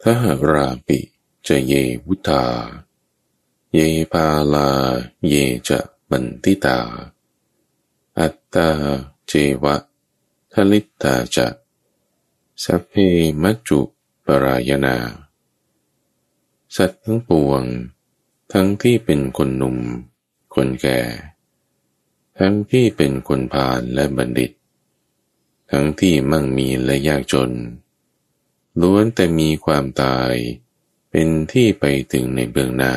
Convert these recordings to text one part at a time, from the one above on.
ถ้าหาราปิจะเยวุธา เยปาลาเยจะบันติตา อัตตาเจวะทลิตาจะสัพเพมัจจุปรายนา สัตว์ทั้งปวง ทั้งที่เป็นคนหนุ่ม คนแก่ ทั้งที่เป็นคนพาลและบัณฑิต ทั้งที่มั่งมีและยากจน ล้วนแต่มีความตายเป็นที่ไปถึงในเบื้องหน้า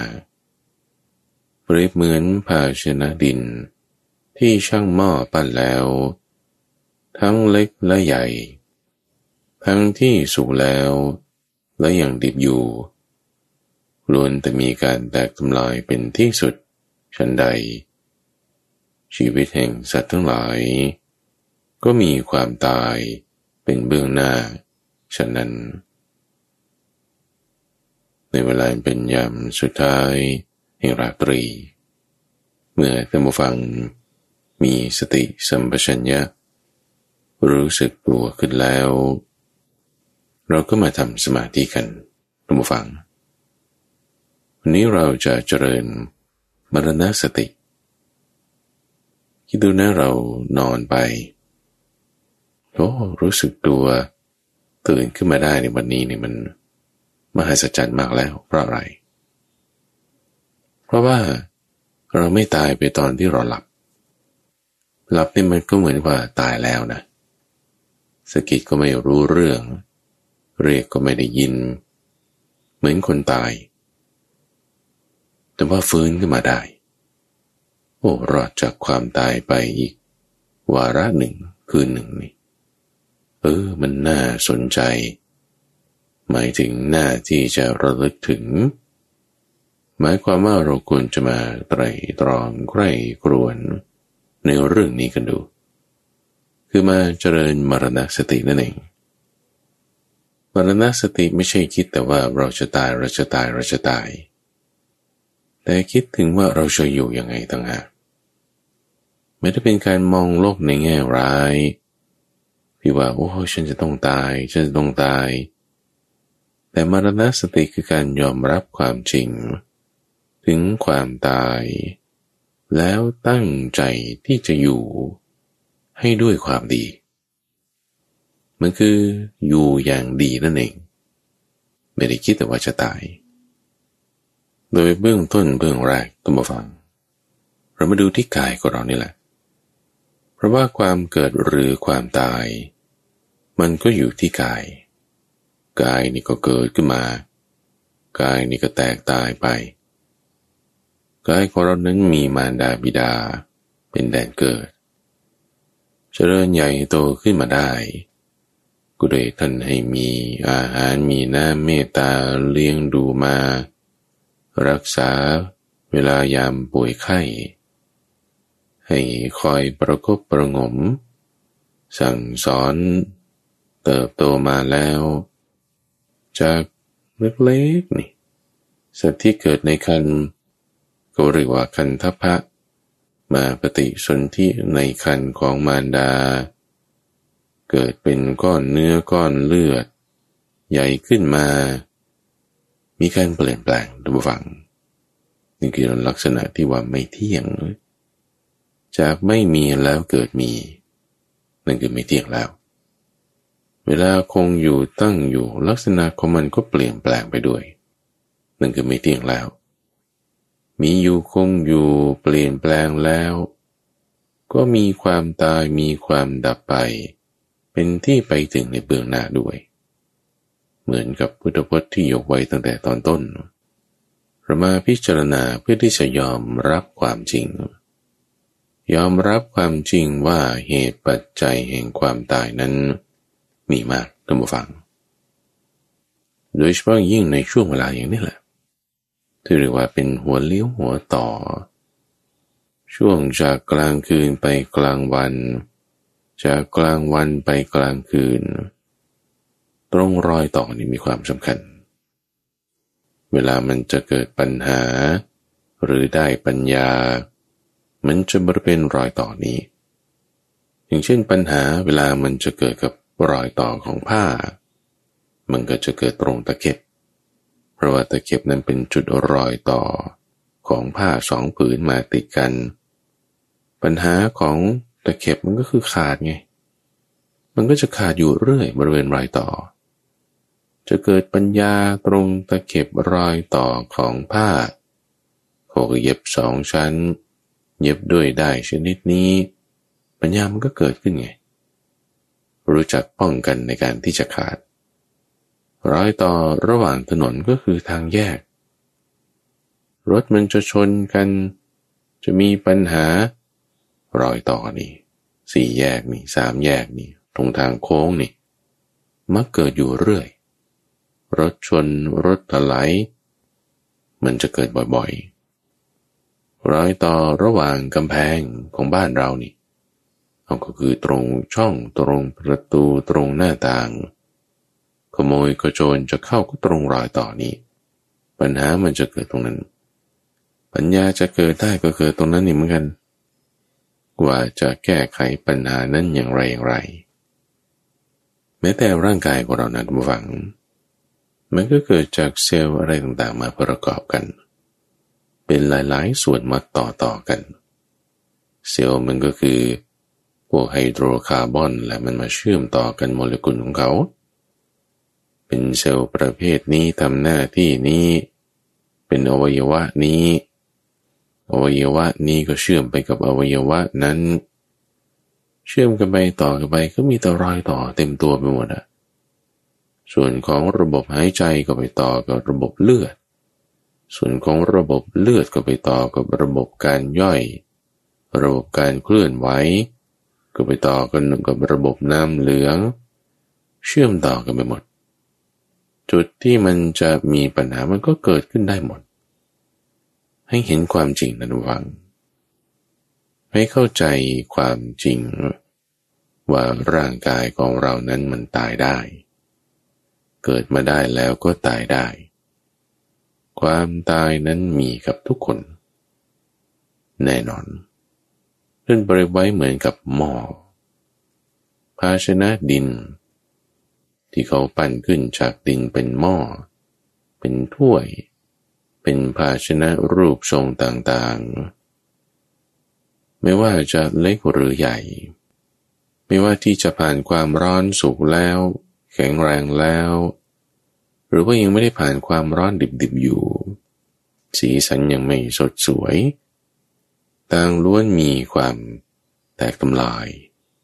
เปรียบเหมือนภาชนะดิน ที่ช่างหม้อปั้นแล้ว ทั้งเล็กและใหญ่ ทั้งที่สุกแล้ว และยังดิบอยู่ล้วนแต่มีการแตกทำลายเป็นที่สุดชันใด ชีวิตแห่งสัตว์ทั้งหลาย ก็มีความตายเป็นเบื้องหน้า ฉะนั้น ในเวลาเป็นยามสุดท้ายแห่งราตรี เมื่อท่านผู้ฟังมีสติสัมปชัญญะ รู้สึกตัวขึ้นแล้ว เราก็มาทำสมาธิกันท่านผู้ฟัง วันนี้เราจะเจริญมรณสติคิดดูนะเรานอนไปโอ้รู้สึกตัว ตื่นขึ้นมาได้ในวันนี้เนี่ยมันมหัศจรรย์มากแล้วเพราะอะไร เพราะว่าเราไม่ตายไปตอนที่เราหลับ หลับนี่มันก็เหมือนว่าตายแล้วนะสกิดก็ไม่รู้เรื่อง เรียกก็ไม่ได้ยิน เหมือนคนตาย แต่ว่าฟื้นขึ้นมาได้ โอ้รอดจากความตายไปอีก วาระหนึ่งคืนหนึ่งนี่ เออ มันน่าสนใจ หมายถึงหน้าที่จะระลึกถึง หมายความว่าเราควรจะมาไตรตรองใคร่ครวนในเรื่องนี้กันดู คือมาเจริญมรณสตินั่นเองมรณสติไม่ใช่คิดแต่ว่าเราจะตายเราจะตายเราจะตาย แต่คิดถึงว่าเราจะอยู่ยังไงต่างหากไม่ได้เป็นการมองโลกในแง่ร้าย พี่ว่า โอ้ฉันจะต้องตาย ฉันจะต้องตาย แต่มรณสติคือการยอมรับความจริง ถึงความตาย แล้วตั้งใจที่จะอยู่ให้ด้วยความดี มันคืออยู่อย่างดีนั่นเอง ไม่ได้คิดแต่ว่าจะตาย โดยเบื้องต้นเบื้องแรกต้องมาฟัง เรามาดูที่กายของเรานี่แหละ เพราะว่าความเกิดหรือความตาย มันก็อยู่ที่กาย กายนี่ก็เกิดขึ้นมา กายนี่ก็แตกตายไป กายของเรานั้นมีมารดาบิดา เป็นแดนเกิด เจริญใหญ่โตขึ้นมาได้ก็เลยท่านให้มีอาหารมีน้ำเมตตาเลี้ยงดูมา รักษาเวลายามป่วยไข้ ให้คอยประกบประงม สั่งสอน เติบโตมาแล้ว จากเล็กๆนี่สัตว์ที่เกิดในคันก็เรียกว่าคันทพะ มาปฏิสนธิในคันของมารดา เกิดเป็นก้อนเนื้อก้อนเลือด ใหญ่ขึ้นมา มีการเปลี่ยนแปลงดูฟังนี่คือลักษณะที่ว่าไม่เที่ยง จากไม่มีแล้วเกิดมี นั่นคือไม่เที่ยงแล้ว เวลาคงอยู่ตั้งอยู่ลักษณะของมันก็เปลี่ยนแปลงไปด้วย นั่นคือไม่เที่ยงแล้ว มีอยู่คงอยู่เปลี่ยนแปลงแล้ว ก็มีความตายมีความดับไป เป็นที่ไปถึงในเบื้องหน้าด้วย เหมือนกับพุทธพจน์ที่ยกไว้ตั้งแต่ตอนต้นเรามาพิจารณาเพื่อที่จะยอมรับความจริง ยอมรับความจริงว่าเหตุปัจจัยแห่งความตายนั้น มีมากท่านผู้ฟัง โดยเฉพาะยิ่งในช่วงเวลาอย่างนี้แหละที่เรียกว่าเป็นหัวเลี้ยวหัวต่อ ช่วงจากกลางคืนไปกลางวัน จากกลางวันไปกลางคืน ตรงรอยต่อนี้มีความสำคัญ เวลามันจะเกิดปัญหา หรือได้ปัญญา มันจะบริเวณรอยต่อนี้ อย่างเช่นปัญหาเวลามันจะเกิดกับรอยต่อของผ้า มันก็จะเกิดตรงตะเข็บ เพราะว่าตะเข็บนั้นเป็นจุดรอยต่อของผ้าสองผืนมาติดกัน ปัญหาของตะเข็บมันก็คือขาดไง มันก็จะขาดอยู่เรื่อยบริเวณรอยต่อ จะเกิดปัญญาตรงตะเข็บรอยต่อของผ้าโขกเย็บสองชั้น เย็บด้วยได้ชนิดนี้ ปัญญามันก็เกิดขึ้นไง รู้จักป้องกันในการที่จะขาดรอยต่อระหว่างถนนก็คือทางแยก รถมันจะชนกัน จะมีปัญหารอยต่อนี่สี่แยกนี่สามแยกนี่ตรงทางโค้งนี่ มักเกิดอยู่เรื่อย รถชนรถถลายมันจะเกิดบ่อยๆ รอยต่อระหว่างกำแพงของบ้านเรานี่เอาก็คือตรงช่องตรงประตูตรงหน้าต่าง ขโมยกระโจนจะเข้าก็ตรงรอยต่อนี้ ปัญหามันจะเกิดตรงนั้น ปัญญาจะเกิดได้ก็เกิดตรงนั้นนี่เหมือนกันว่าจะแก้ไขปัญหานั้นอย่างไรอย่างไร แม้แต่ร่างกายของเรานั้นหวัง มันก็เกิดจากเซลล์อะไรต่างๆมาประกอบกันเป็นหลายๆ ส่วนมาต่อต่อกัน เซลล์มันก็คือพวกไฮโดรคาร์บอนและมันมาเชื่อมต่อกันโมเลกุลของเขา เป็นเซลล์ประเภทนี้ทำหน้าที่นี้ เป็นอวัยวะนี้ อวัยวะนี้ก็เชื่อมไปกับอวัยวะนั้น เชื่อมกันไปต่อกันไปก็มีต่รอยต่อเต็มตัวไปหมดอะส่วนของระบบหายใจก็ไปต่อกับระบบเลือด ส่วนของระบบเลือดก็ไปต่อกับระบบการย่อย ระบบการเคลื่อนไหวก็ไปต่อกันกับระบบน้ำเหลือง เชื่อมต่อกันไปหมด จุดที่มันจะมีปัญหามันก็เกิดขึ้นได้หมด ให้เห็นความจริงนั้นวัง ให้เข้าใจความจริง ว่าร่างกายของเรานั้นมันตายได้ เกิดมาได้แล้วก็ตายได้ ความตายนั้นมีกับทุกคน แน่นอนเล่นบริไว้เหมือนกับหม้อภาชนะดิน ที่เขาปั้นขึ้นจากดินเป็นหม้อ เป็นถ้วย เป็นภาชนะรูปทรงต่างๆ ไม่ว่าจะเล็กหรือใหญ่ ไม่ว่าที่จะผ่านความร้อนสุกแล้ว แข็งแรงแล้ว หรือว่ายังไม่ได้ผ่านความร้อนดิบๆอยู่ สีสันยังไม่สดสวย ต่างล้วนมีความแตกทำลาย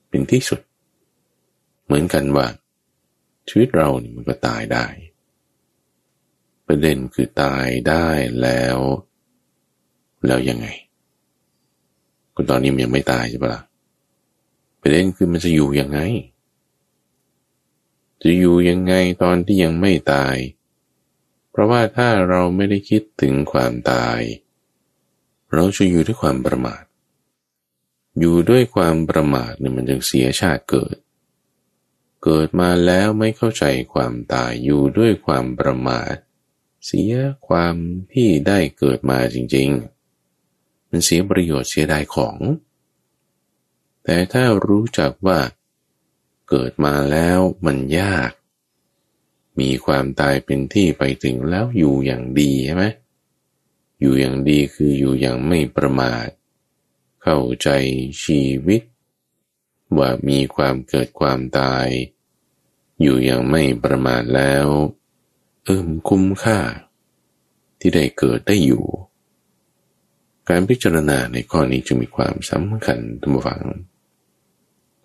เป็นที่สุด เหมือนกันว่า ชีวิตเรานี่มันก็ตายได้ ประเด็นคือตายได้แล้ว แล้วยังไงคุณตอนนี้มันยังไม่ตายใช่ปะละ่ะประเด็นคือมันจะอยู่ยังไง จะอยู่ยังไงตอนที่ยังไม่ตาย เพราะว่าถ้าเราไม่ได้คิดถึงความตาย เราจะอยู่ด้วยความประมาท อยู่ด้วยความประมาทเนี่ยมันจึงเสียชาติเกิด เกิดมาแล้วไม่เข้าใจความตายอยู่ด้วยความประมาท เสียความที่ได้เกิดมาจริง ๆ มันเสียประโยชน์เสียดายของ แต่ถ้ารู้จักว่า เกิดมาแล้วมันยาก มีความตายเป็นที่ไปถึงแล้วอยู่อย่างดีใช่ไหมอยู่อย่างดีคืออยู่อย่างไม่ประมาท เข้าใจชีวิต ว่ามีความเกิดความตาย อยู่อย่างไม่ประมาทแล้ว เอิมคุ้มค่า ที่ได้เกิดได้อยู่ การพิจารณาในข้อนี้จึงมีความสำคัญทุกฝัง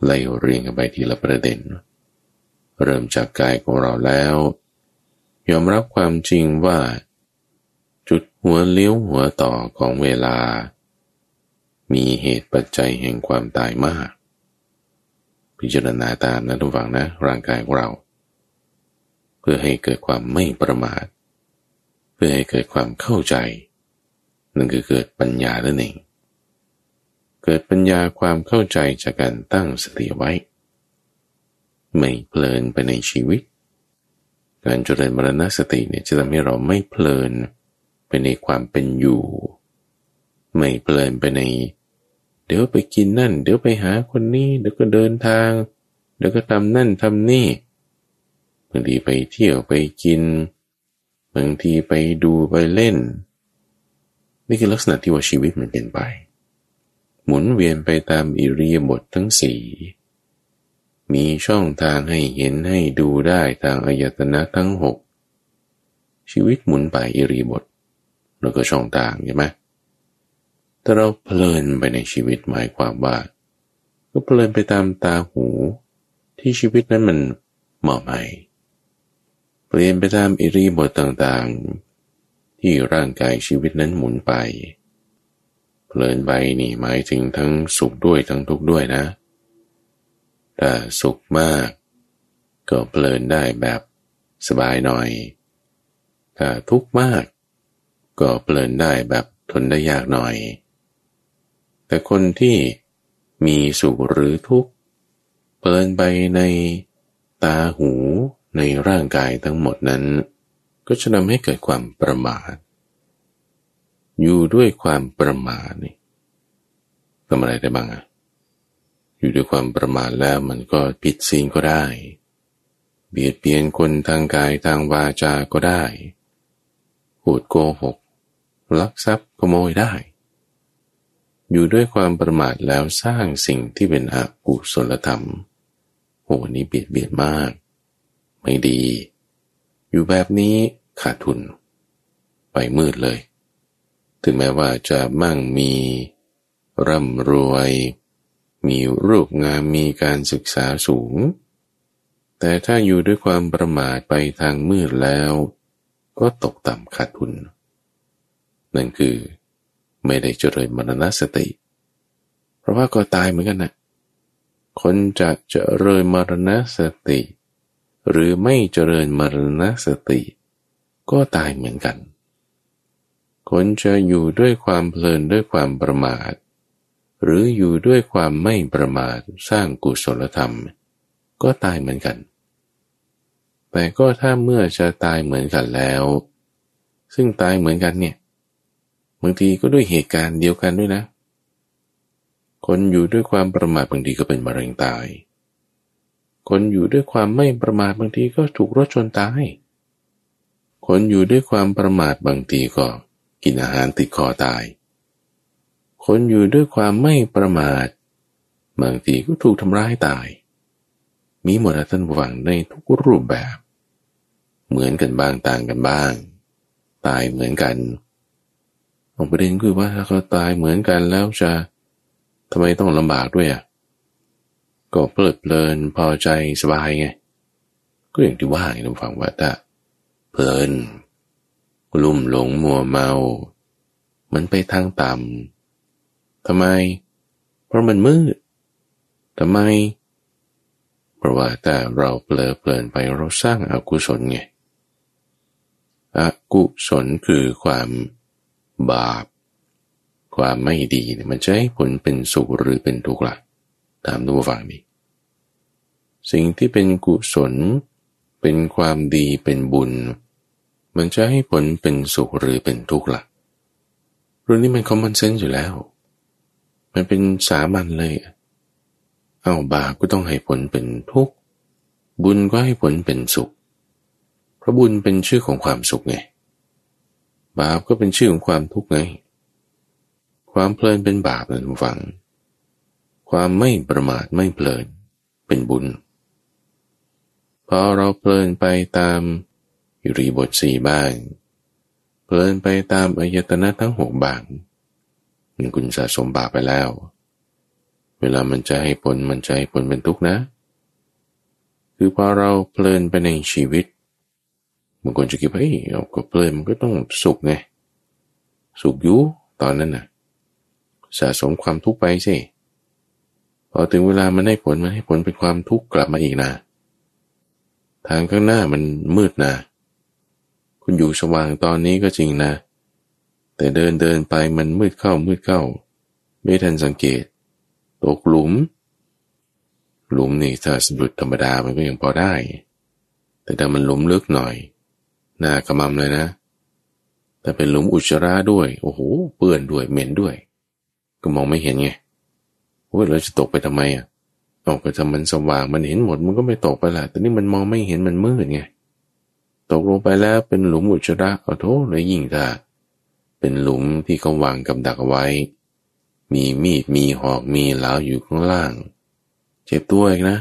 ไล่เรียงกันไปทีละประเด็น เริ่มจากกายของเราแล้ว ยอมรับความจริงว่า จุดหัวเลี้ยวหัวต่อของเวลา มีเหตุปัจจัยแห่งความตายมาก พิจารณาตามนะทุกฝังนะร่างกายของเรา เพื่อให้เกิดความไม่ประมาท เพื่อให้เกิดความเข้าใจ นั่นคือเกิดปัญญานั่นเอง เกิดปัญญาความเข้าใจจากการตั้งสติไว้ ไม่เพลินไปในชีวิต การเจริญมรณสติเนี่ยจะทำให้เราไม่เพลินไปในความเป็นอยู่ ไม่เพลินไปใน เดี๋ยวไปกินนั่น เดี๋ยวไปหาคนนี้เดี๋ยวก็เดินทาง เดี๋ยวก็ทำนั่นทำนี่บางทีไปเที่ยวไปกินบางทีไปดูไปเล่น นี่คือลักษณะที่ว่าชีวิตมันเป็นไป หมุนเวียนไปตามอิริยาบถททั้งสี่มีช่องทางให้เห็นให้ดูได้ทางอายตนะทั้งหกชีวิตหมุนไปอิริบทแล้วก็ช่องทางใช่ไหมแต่เราเพลินไปในชีวิตหมายความว่าก็เพลินไปตามตาหูที่ชีวิตนั้นมันเหมาะไหมเปลี่ยนไปตามอิริบทต่างๆ ที่ร่างกายชีวิตนั้นหมุนไป เพลินไปนี่หมายถึงทั้งสุขด้วยทั้งทุกข์ด้วยนะ ถ้าสุขมาก ก็เพลินได้แบบสบายหน่อย ถ้าทุกข์มาก ก็เพลินได้แบบทนได้ยากหน่อย แต่คนที่มีสุขหรือทุกข์เพลินไปในตาหูในร่างกายทั้งหมดนั้น ก็จะทำให้เกิดความประมาท อยู่ด้วยความประมาทนี่ทำอะไรได้บ้างอะอยู่ด้วยความประมาทแล้วมันก็ผิดศีลก็ได้ เบียดเบียนคนทางกายทางวาจาก็ได้พูดโกหก ลักทรัพย์ขโมยได้ อยู่ด้วยความประมาทแล้วสร้างสิ่งที่เป็นอกุศลธรรมโหนี้เบียดเบียนมาก ไม่ดี อยู่แบบนี้ขาดทุน ไปมืดเลย ถึงแม้ว่าจะมั่งมี ร่ำรวย มีรูปงามมีการศึกษาสูง แต่ถ้าอยู่ด้วยความประมาทไปทางมืดแล้ว ก็ตกต่ำขาดทุน นั่นคือไม่ได้เจริญมรณสติ เพราะว่าก็ตายเหมือนกันนะคนจะเจริญมรณสติ หรือไม่เจริญมรณสติ ก็ตายเหมือนกัน คนจะอยู่ด้วยความเพลินด้วยความประมาท หรืออยู่ด้วยความไม่ประมาทสร้างกุศลธรรม ก็ตายเหมือนกัน แต่ก็ถ้าเมื่อจะตายเหมือนกันแล้ว ซึ่งตายเหมือนกันเนี่ยบางทีก็ด้วยเหตุการณ์เดียวกันด้วยนะ คนอยู่ด้วยความประมาทบางทีก็เป็นมะเร็งตาย คนอยู่ด้วยความไม่ประมาทบางทีก็ถูกรถชนตาย คนอยู่ด้วยความประมาทบางทีก็ กินอาหารติดคอตาย คนอยู่ด้วยความไม่ประมาทบางทีก็ถูกทำร้ายตาย มีหมดท่านหวังในทุกรูปแบบ เหมือนกันบ้างต่างกันบ้าง ตายเหมือนกันองประเด็นคือว่าถ้าเขาตายเหมือนกันแล้วจะทำไมต้องลำบากด้วยอะก็เพลิดเพลินพอใจสบายไง ก็อย่างที่ว่าไงท่านฟังว่าถ้าเพลิน ลุ่มหลงมัวเมา มันไปทางต่ำทำไม เพราะมันมืดทำไม เพราะว่าแต่เราเปลอเพลินไปเราสร้างอากุศลไงอกุศลคือความบาป ความไม่ดีมันจะให้ผลเป็นสุขหรือเป็นทุกข์ละตามดูฟังนี้สิ่งที่เป็นกุศล เป็นความดีเป็นบุญ มันจะให้ผลเป็นสุขหรือเป็นทุกข์ละเรื่องนี้มันคอมมอนเซนส์อยู่แล้ว มันเป็นสามัญเลย เอาบาปก็ต้องให้ผลเป็นทุกข์ บุญก็ให้ผลเป็นสุข เพราะบุญเป็นชื่อของความสุขไง บาปก็เป็นชื่อของความทุกข์ไง ความเพลินเป็นบาปนะทุกฝัง ความไม่ประมาทไม่เพลินเป็นบุญ พอเราเพลินไปตาม อิริบทสี่บ้าง เพลินไปตามอายตนะทั้งหกบางมันคุณสะสมบาปไปแล้ว เวลามันจะให้ผลมันจะให้ผลเป็นทุกข์นะ คือพอเราเพลินไปในชีวิตบางคนจะคิดว่าเฮ้ยเราก็เพลินมันก็ต้องสุขไง สุขอยู่ตอนนั้นน่ะ สะสมความทุกข์ไปสิพอถึงเวลามันให้ผลมันให้ผลเป็นความทุกข์กลับมาอีกนะทางข้างหน้ามันมืดนะ คุณอยู่สว่างตอนนี้ก็จริงนะ แต่เดินเดินไปมันมืดเข้ามืดเข้า ไม่ทันสังเกต ตกหลุม หลุมนี่ถ้าสะดุดธรรมดามันก็ยังพอได้ แต่ถ้ามันหลุมลึกหน่อยหน้ากระมำเลยนะแต่เป็นหลุมอุจจาระด้วย โอ้โห เปื้อนด้วย เหม็นด้วย ก็มองไม่เห็นไงโอ้ยเราจะตกไปทำไมอะออกไปทำมันสว่าง มันเห็นหมด มันก็ไม่ตกไปละแต่นี่มันมองไม่เห็น มันมืดไง ตกลงไปแล้วเป็นหลุมอุจจาระเอโทษเลยยิ่งถ้าเป็นหลุมที่เขาวางกับดักไว้ มีมีดมีหอกมีเหลาอยู่ข้างล่าง เจ็บตัวอีกนะ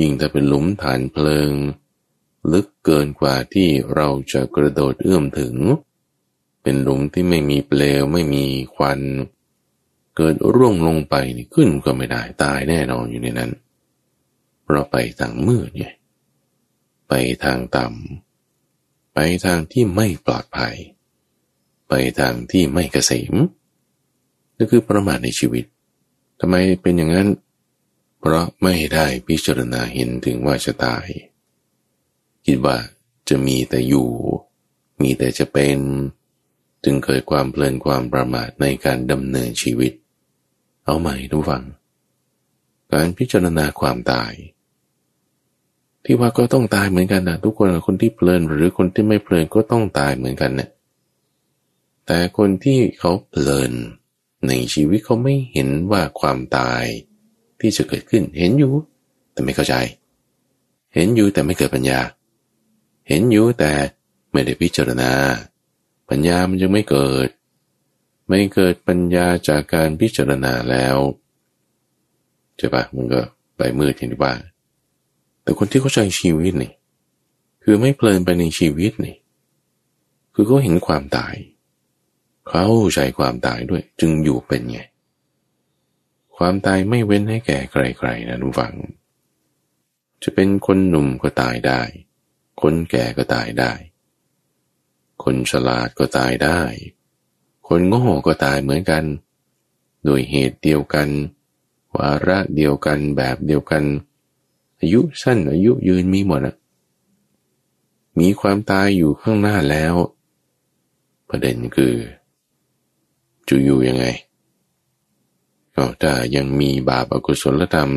ยิ่งถ้าเป็นหลุมฐานเพลิง ลึกเกินกว่าที่เราจะกระโดดเอื้อมถึง เป็นหลุมที่ไม่มีเปลวไม่มีควัน เกิดร่วงลงไปนี่ขึ้นก็ไม่ได้ตายแน่นอนอยู่ในนั้น เราไปทางมืดไง ไปทางต่ำ ไปทางที่ไม่ปลอดภัย ไปทางที่ไม่เกษมนั่นคือประมาทในชีวิตทำไมเป็นอย่างนั้น เพราะไม่ได้พิจารณาเห็นถึงว่าจะตาย คิดว่าจะมีแต่อยู่ มีแต่จะเป็น จึงเกิดความเพลินความประมาทในการดำเนินชีวิต เอาใหม่ทุกฝัง การพิจารณาความตาย ที่ว่าก็ต้องตายเหมือนกันนะทุกคนคนที่เพลินหรือคนที่ไม่เพลินก็ต้องตายเหมือนกันเนะี่ยแต่คนที่เขาเพลินในชีวิตเขาไม่เห็นว่าความตายที่จะเกิดขึ้นเห็นอยู่ แต่ไม่เข้าใจ เห็นอยู่แต่ไม่เกิดปัญญา เห็นอยู่แต่ไม่ได้พิจารณา ปัญญามันยังไม่เกิด ไม่เกิดปัญญาจากการพิจารณาแล้วใช่ปะมันก็ไปมืดอย่างที่ว่า แต่คนที่เข้าใจชีวิตนี่คือไม่เพลินไปในชีวิตนี่ คือเขาเห็นความตาย เขาใจความตายด้วย จึงอยู่เป็นไง ความตายไม่เว้นให้แก่ใครๆนะทุกฝัง จะเป็นคนหนุ่มก็ตายได้ คนแก่ก็ตายได้ คนฉลาดก็ตายได้ คนโง่ก็ตายเหมือนกัน โดยเหตุเดียวกัน วาระเดียวกันแบบเดียวกัน อายุสั้นอายุยืนมีหมดอะมีความตายอยู่ข้างหน้าแล้ว ประเด็นคือจะอยู่ยังไงก็ถ้ายังมีบาปอกุศลธรรม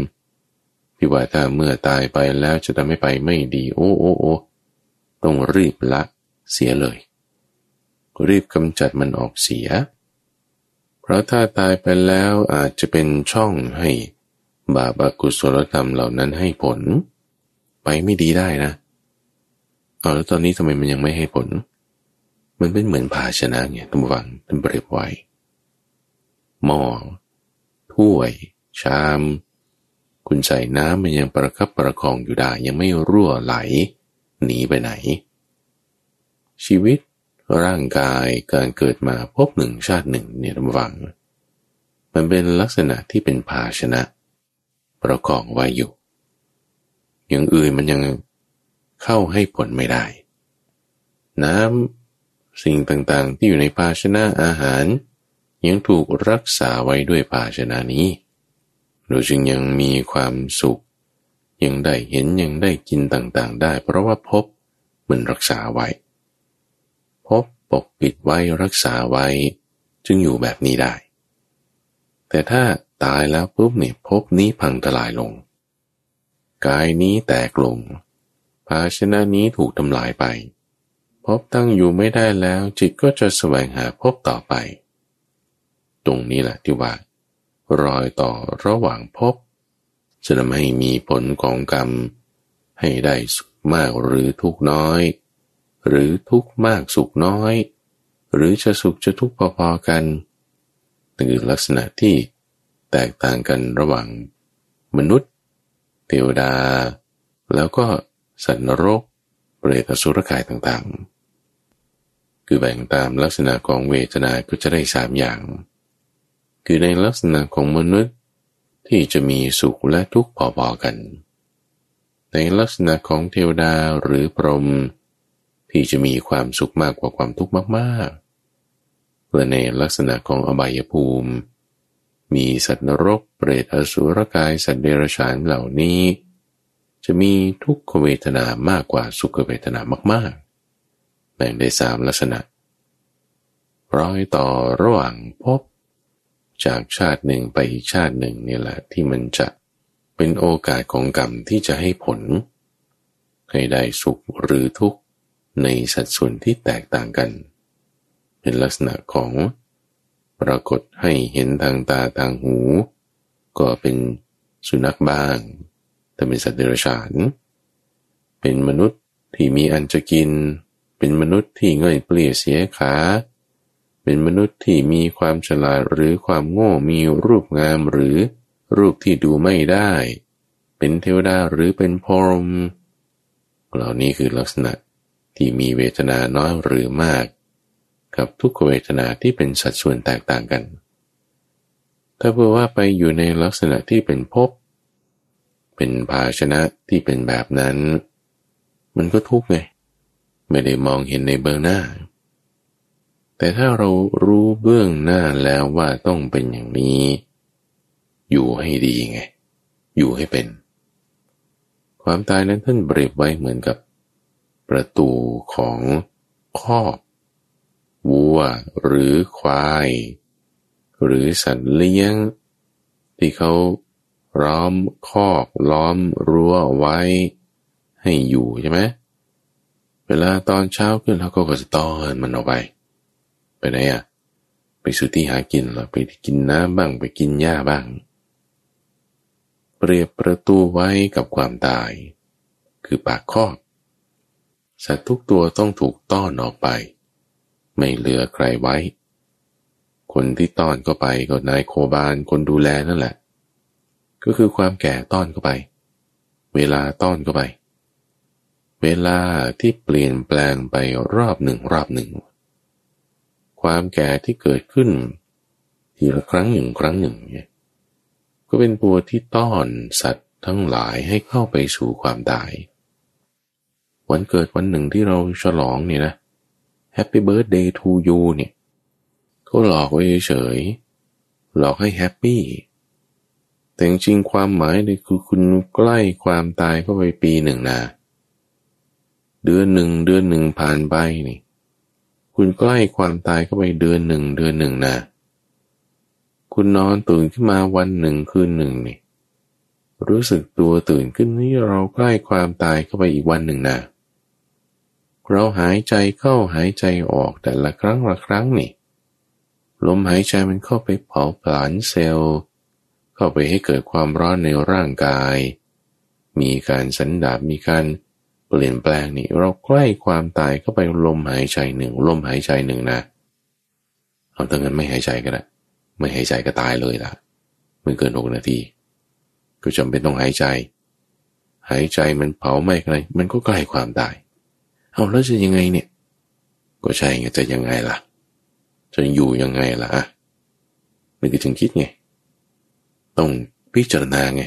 ที่ว่าถ้าเมื่อตายไปแล้วจะทำให้ไปไม่ดี โอ้โอ้โอ้ต้องรีบละเสียเลย รีบกำจัดมันออกเสีย เพราะถ้าตายไปแล้วอาจจะเป็นช่องให้ บาปอกุศลธรรมเหล่านั้นให้ผล ไปไม่ดีได้นะเอาแล้วตอนนี้ทำไมมันยังไม่ให้ผล มันเป็นเหมือนภาชนะเนี่ยตั้งวังตั้งเปรียบไว้หม้อถ้วย ชาม คุณใส่น้ำมันยังประคับประคองอยู่ได้ ยังไม่รั่วไหล หนีไปไหน ชีวิตร่างกายการเกิดมาพบหนึ่งชาติหนึ่งเนี่ยตั้งวังมันเป็นลักษณะที่เป็นภาชนะ ประกองไว้อยู่ อย่างอื่นมันยังเข้าให้ผลไม่ได้ น้ำสิ่งต่างๆ ที่อยู่ในภาชนะอาหาร ยังถูกรักษาไว้ด้วยภาชนะนี้เราจึงยังมีความสุข ยังได้เห็นยังได้กินต่างๆ ได้ เพราะว่าพบมันรักษาไว้ พบปกปิดไว้รักษาไว้ จึงอยู่แบบนี้ได้ แต่ถ้า ตายแล้วปุ๊บเนี่ยภพนี้พังทลายลง กายนี้แตกลง ภาชนะนี้ถูกทำลายไปพบตั้งอยู่ไม่ได้แล้วจิตก็จะแสวงหาพบต่อไป ตรงนี้แหละที่ว่า รอยต่อระหว่างพบจะทำให้มีผลของกรรม ให้ได้สุขมากหรือทุกน้อย หรือทุกมากสุขน้อย หรือจะสุขจะทุกพอๆกันคือลักษณะที่ แตกต่างกันระหว่างมนุษย์ เทวดา แล้วก็สัตว์นรก เปรตสุรกายต่างๆ คือแบ่งตามลักษณะของเวทนาก็จะได้สามอย่าง คือในลักษณะของมนุษย์ที่จะมีสุขและทุกข์พอๆกัน ในลักษณะของเทวดาหรือพรหมที่จะมีความสุขมากกว่าความทุกข์มากๆและในลักษณะของอบายภูมิ มีสัตว์นรกเปรตอสุรกายสัตว์เดรัจฉานเหล่านี้ จะมีทุกขเวทนามากกว่าสุขเวทนามากๆ แบ่งได้สามลักษณะรอยต่อระหว่างพบ จากชาติหนึ่งไปอีกชาติหนึ่งนี่แหละที่มันจะเป็นโอกาสของกรรมที่จะให้ผล ให้ได้สุขหรือทุกข์ในสัดส่วนที่แตกต่างกัน เป็นลักษณะของ ปรากฏให้เห็นทางตาทางหู ก็เป็นสุนัขบ้างแต่เป็นสัตว์เดรัจฉาน เป็นมนุษย์ที่มีอันจะกิน เป็นมนุษย์ที่เงยเปลี่ยเสียขา เป็นมนุษย์ที่มีความฉลาดหรือความโง่มีรูปงามหรือรูปที่ดูไม่ได้ เป็นเทวดาหรือเป็นพรหมเหล่านี้คือลักษณะที่มีเวทนาน้อยหรือมาก กับทุกเวทนาที่เป็นสัดส่วนแตกต่างกัน ถ้าเพื่อว่าไปอยู่ในลักษณะที่เป็นภพเป็นภาชนะที่เป็นแบบนั้น มันก็ทุกข์ไง ไม่ได้มองเห็นในเบื้องหน้า แต่ถ้าเรารู้เบื้องหน้าแล้วว่าต้องเป็นอย่างนี้ อยู่ให้ดีไง อยู่ให้เป็น ความตายนั้นท่านเปรียบไว้เหมือนกับประตูของคอก วัวหรือควาย หรือสัตว์เลี้ยง ที่เขาล้อมคอกล้อมรั้วไว้ ให้อยู่ใช่ไหมเวลาตอนเช้าขึ้นเขาก็จะต้อนมันออกไป ไปไหนอะ ไปสู่ที่หากินหรอไปกินน้ำบ้างไปกินหญ้าบ้าง เปรียบประตูไว้กับความตาย คือปากคอกสัตว์ทุกตัวต้องถูกต้อนออกไป ไม่เหลือใครไว้ คนที่ต้อนก็ไปก็นายโคบานคนดูแลนั่นแหละ ก็คือความแก่ต้อนเข้าไป เวลาต้อนเข้าไป เวลาที่เปลี่ยนแปลงไปรอบหนึ่งรอบหนึ่ง ความแก่ที่เกิดขึ้น ทีละครั้งหนึ่งครั้งหนึ่งเนี่ยก็เป็นตัวที่ต้อนสัตว์ทั้งหลายให้เข้าไปสู่ความตาย วันเกิดวันหนึ่งที่เราฉลองเนี่ยนะ Happy Birthday to you เนี่ยเขาหลอกไว้เฉยหลอกให้แฮปปี้ แต่จริงความหมายเลยคือคุณใกล้ความตายเข้าไปปีหนึ่งนะเดือนหนึ่งเดือนหนึ่งผ่านไปนี่ คุณใกล้ความตายเข้าไปเดือนหนึ่งเดือนหนึ่งนะคุณนอนตื่นขึ้นมาวันหนึ่งคืนหนึ่งนี่รู้สึกตัวตื่นขึ้นนี่เราใกล้ความตายเข้าไปอีกวันหนึ่งนะ เราหายใจเข้าหายใจออกแต่ละครั้งละครั้งนี่ลมหายใจมันเข้าไปเผาผลาญเซลล์ เข้าไปให้เกิดความร้อนในร่างกาย มีการสันดาบมีการเปลี่ยนแปลงนี่เราใกล้ความตายเข้าไปลมหายใจหนึ่งลมหายใจหนึ่งนะเอาถ้างั้นไม่หายใจก็ได้ไม่หายใจก็ตายเลยล่ะไม่เกินหกนาที ก็จำเป็นต้องหายใจ หายใจมันเผาไหม้อะไรมันก็ใกล้ความตาย เอาแล้วจะยังไงเนี่ย ก็ใช่ไงจะยังไงล่ะ จะอยู่ยังไงล่ะอะมันก็จึงคิดไง ต้องพิจารณาไง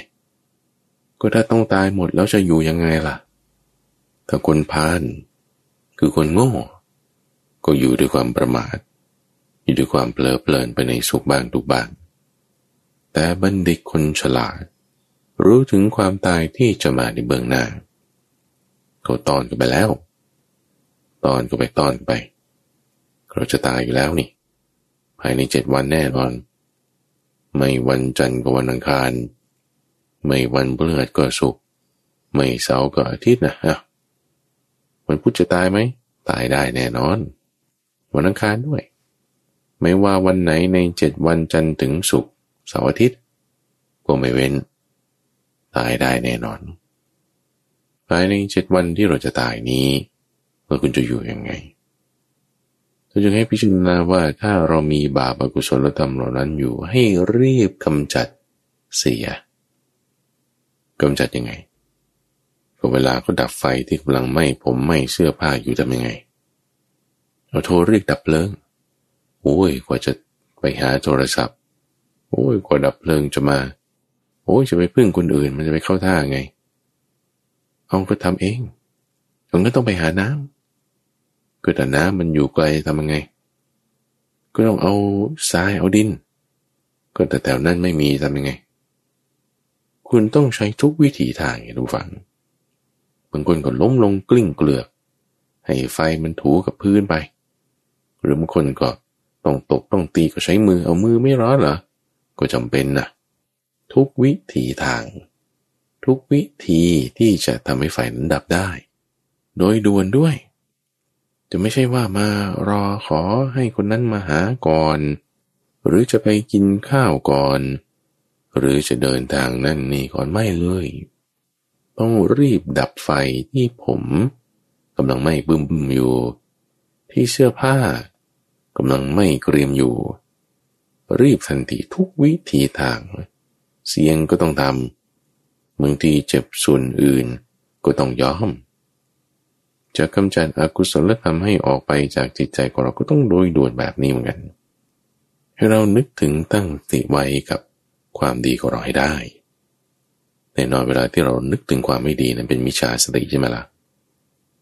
ก็ถ้าต้องตายหมดแล้วจะอยู่ยังไงล่ะ ถ้าคนพาน คือคนโง่ ก็อยู่ด้วยความประมาท อยู่ด้วยความเปลอเพลินไปในสุขบ้างทุกบ้าง แต่บัณฑิตคนฉลาด รู้ถึงความตายที่จะมาในเบื้องหน้าเขาตอนกันไปแล้ว ตอนก็ไปตอนไป เราจะตายอยู่แล้วนี่ ภายในเจ็ดวันแน่นอน ไม่วันจันทร์ก็วันอังคาร ไม่วันพฤหัสก็ศุกร์ไม่เสาร์ก็อาทิตย์นะฮะวันพุธจะตายไหม ตายได้แน่นอน วันอังคารด้วย ไม่ว่าวันไหนในเจ็ดวันจันทร์ถึงศุกร์เสาร์อาทิตย์ก็ไม่เว้น ตายได้แน่นอน ภายในเจ็ดวันที่เราจะตายนี้ ว่าคุณจะอยู่ยังไงเราจึงให้พิจารณาว่าถ้าเรามีบาปอกุศลธรรมเหล่านั้นอยู่ ให้รีบกำจัดเสียกำจัดยังไงก็เวลาเขาดับไฟที่กำลังไหม้ผมไหม้เสื้อผ้าอยู่ทำยังไงเราโทรเรียกดับเพลิงโอ้ยกว่าจะไปหาโทรศัพท์ โอ้ยกว่าดับเพลิงจะมา โอ้ยจะไปพึ่งคนอื่น มันจะไปเข้าท่าไงเอาก็ทำเองมันก็ต้องไปหาน้ำ ก็แต่น้ำมันอยู่ไกลทำยังไง ก็ต้องเอาทรายเอาดิน ก็แต่แถวนั้นไม่มีทำยังไง คุณต้องใช้ทุกวิถีทางดูฝังบางคนก็ล้มลงกลิ้งเกลือก ให้ไฟมันถูกับพื้นไป หรือบางคนก็ต้องตกต้องตีก็ใช้มือเอามือไม่ร้อนเหรอ ก็จำเป็นนะทุกวิถีทาง ทุกวิธีที่จะทำให้ไฟนั้นดับได้ โดยด่วนด้วย จะไม่ใช่ว่ามารอขอให้คนนั้นมาหาก่อน หรือจะไปกินข้าวก่อน หรือจะเดินทางนั่นนี่ก่อนไม่เลย ต้องรีบดับไฟที่ผมกำลังไม่บึ้มบึมอยู่ ที่เสื้อผ้ากำลังไม่เกรียมอยู่ รีบทันทีทุกวิธีทาง เสียงก็ต้องทำบางทีเจ็บส่วนอื่นก็ต้องยอม จะกำจัดอกุศลธรรมให้ออกไปจากจิตใจของเราก็ต้องโดยด่วนแบบนี้เหมือนกัน ให้เรานึกถึงตั้งสติไว้กับความดีของเราให้ได้แน่นอนเวลาที่เรานึกถึงความไม่ดีนั้นเป็นมิจฉาสติใช่ไหมละ่ะ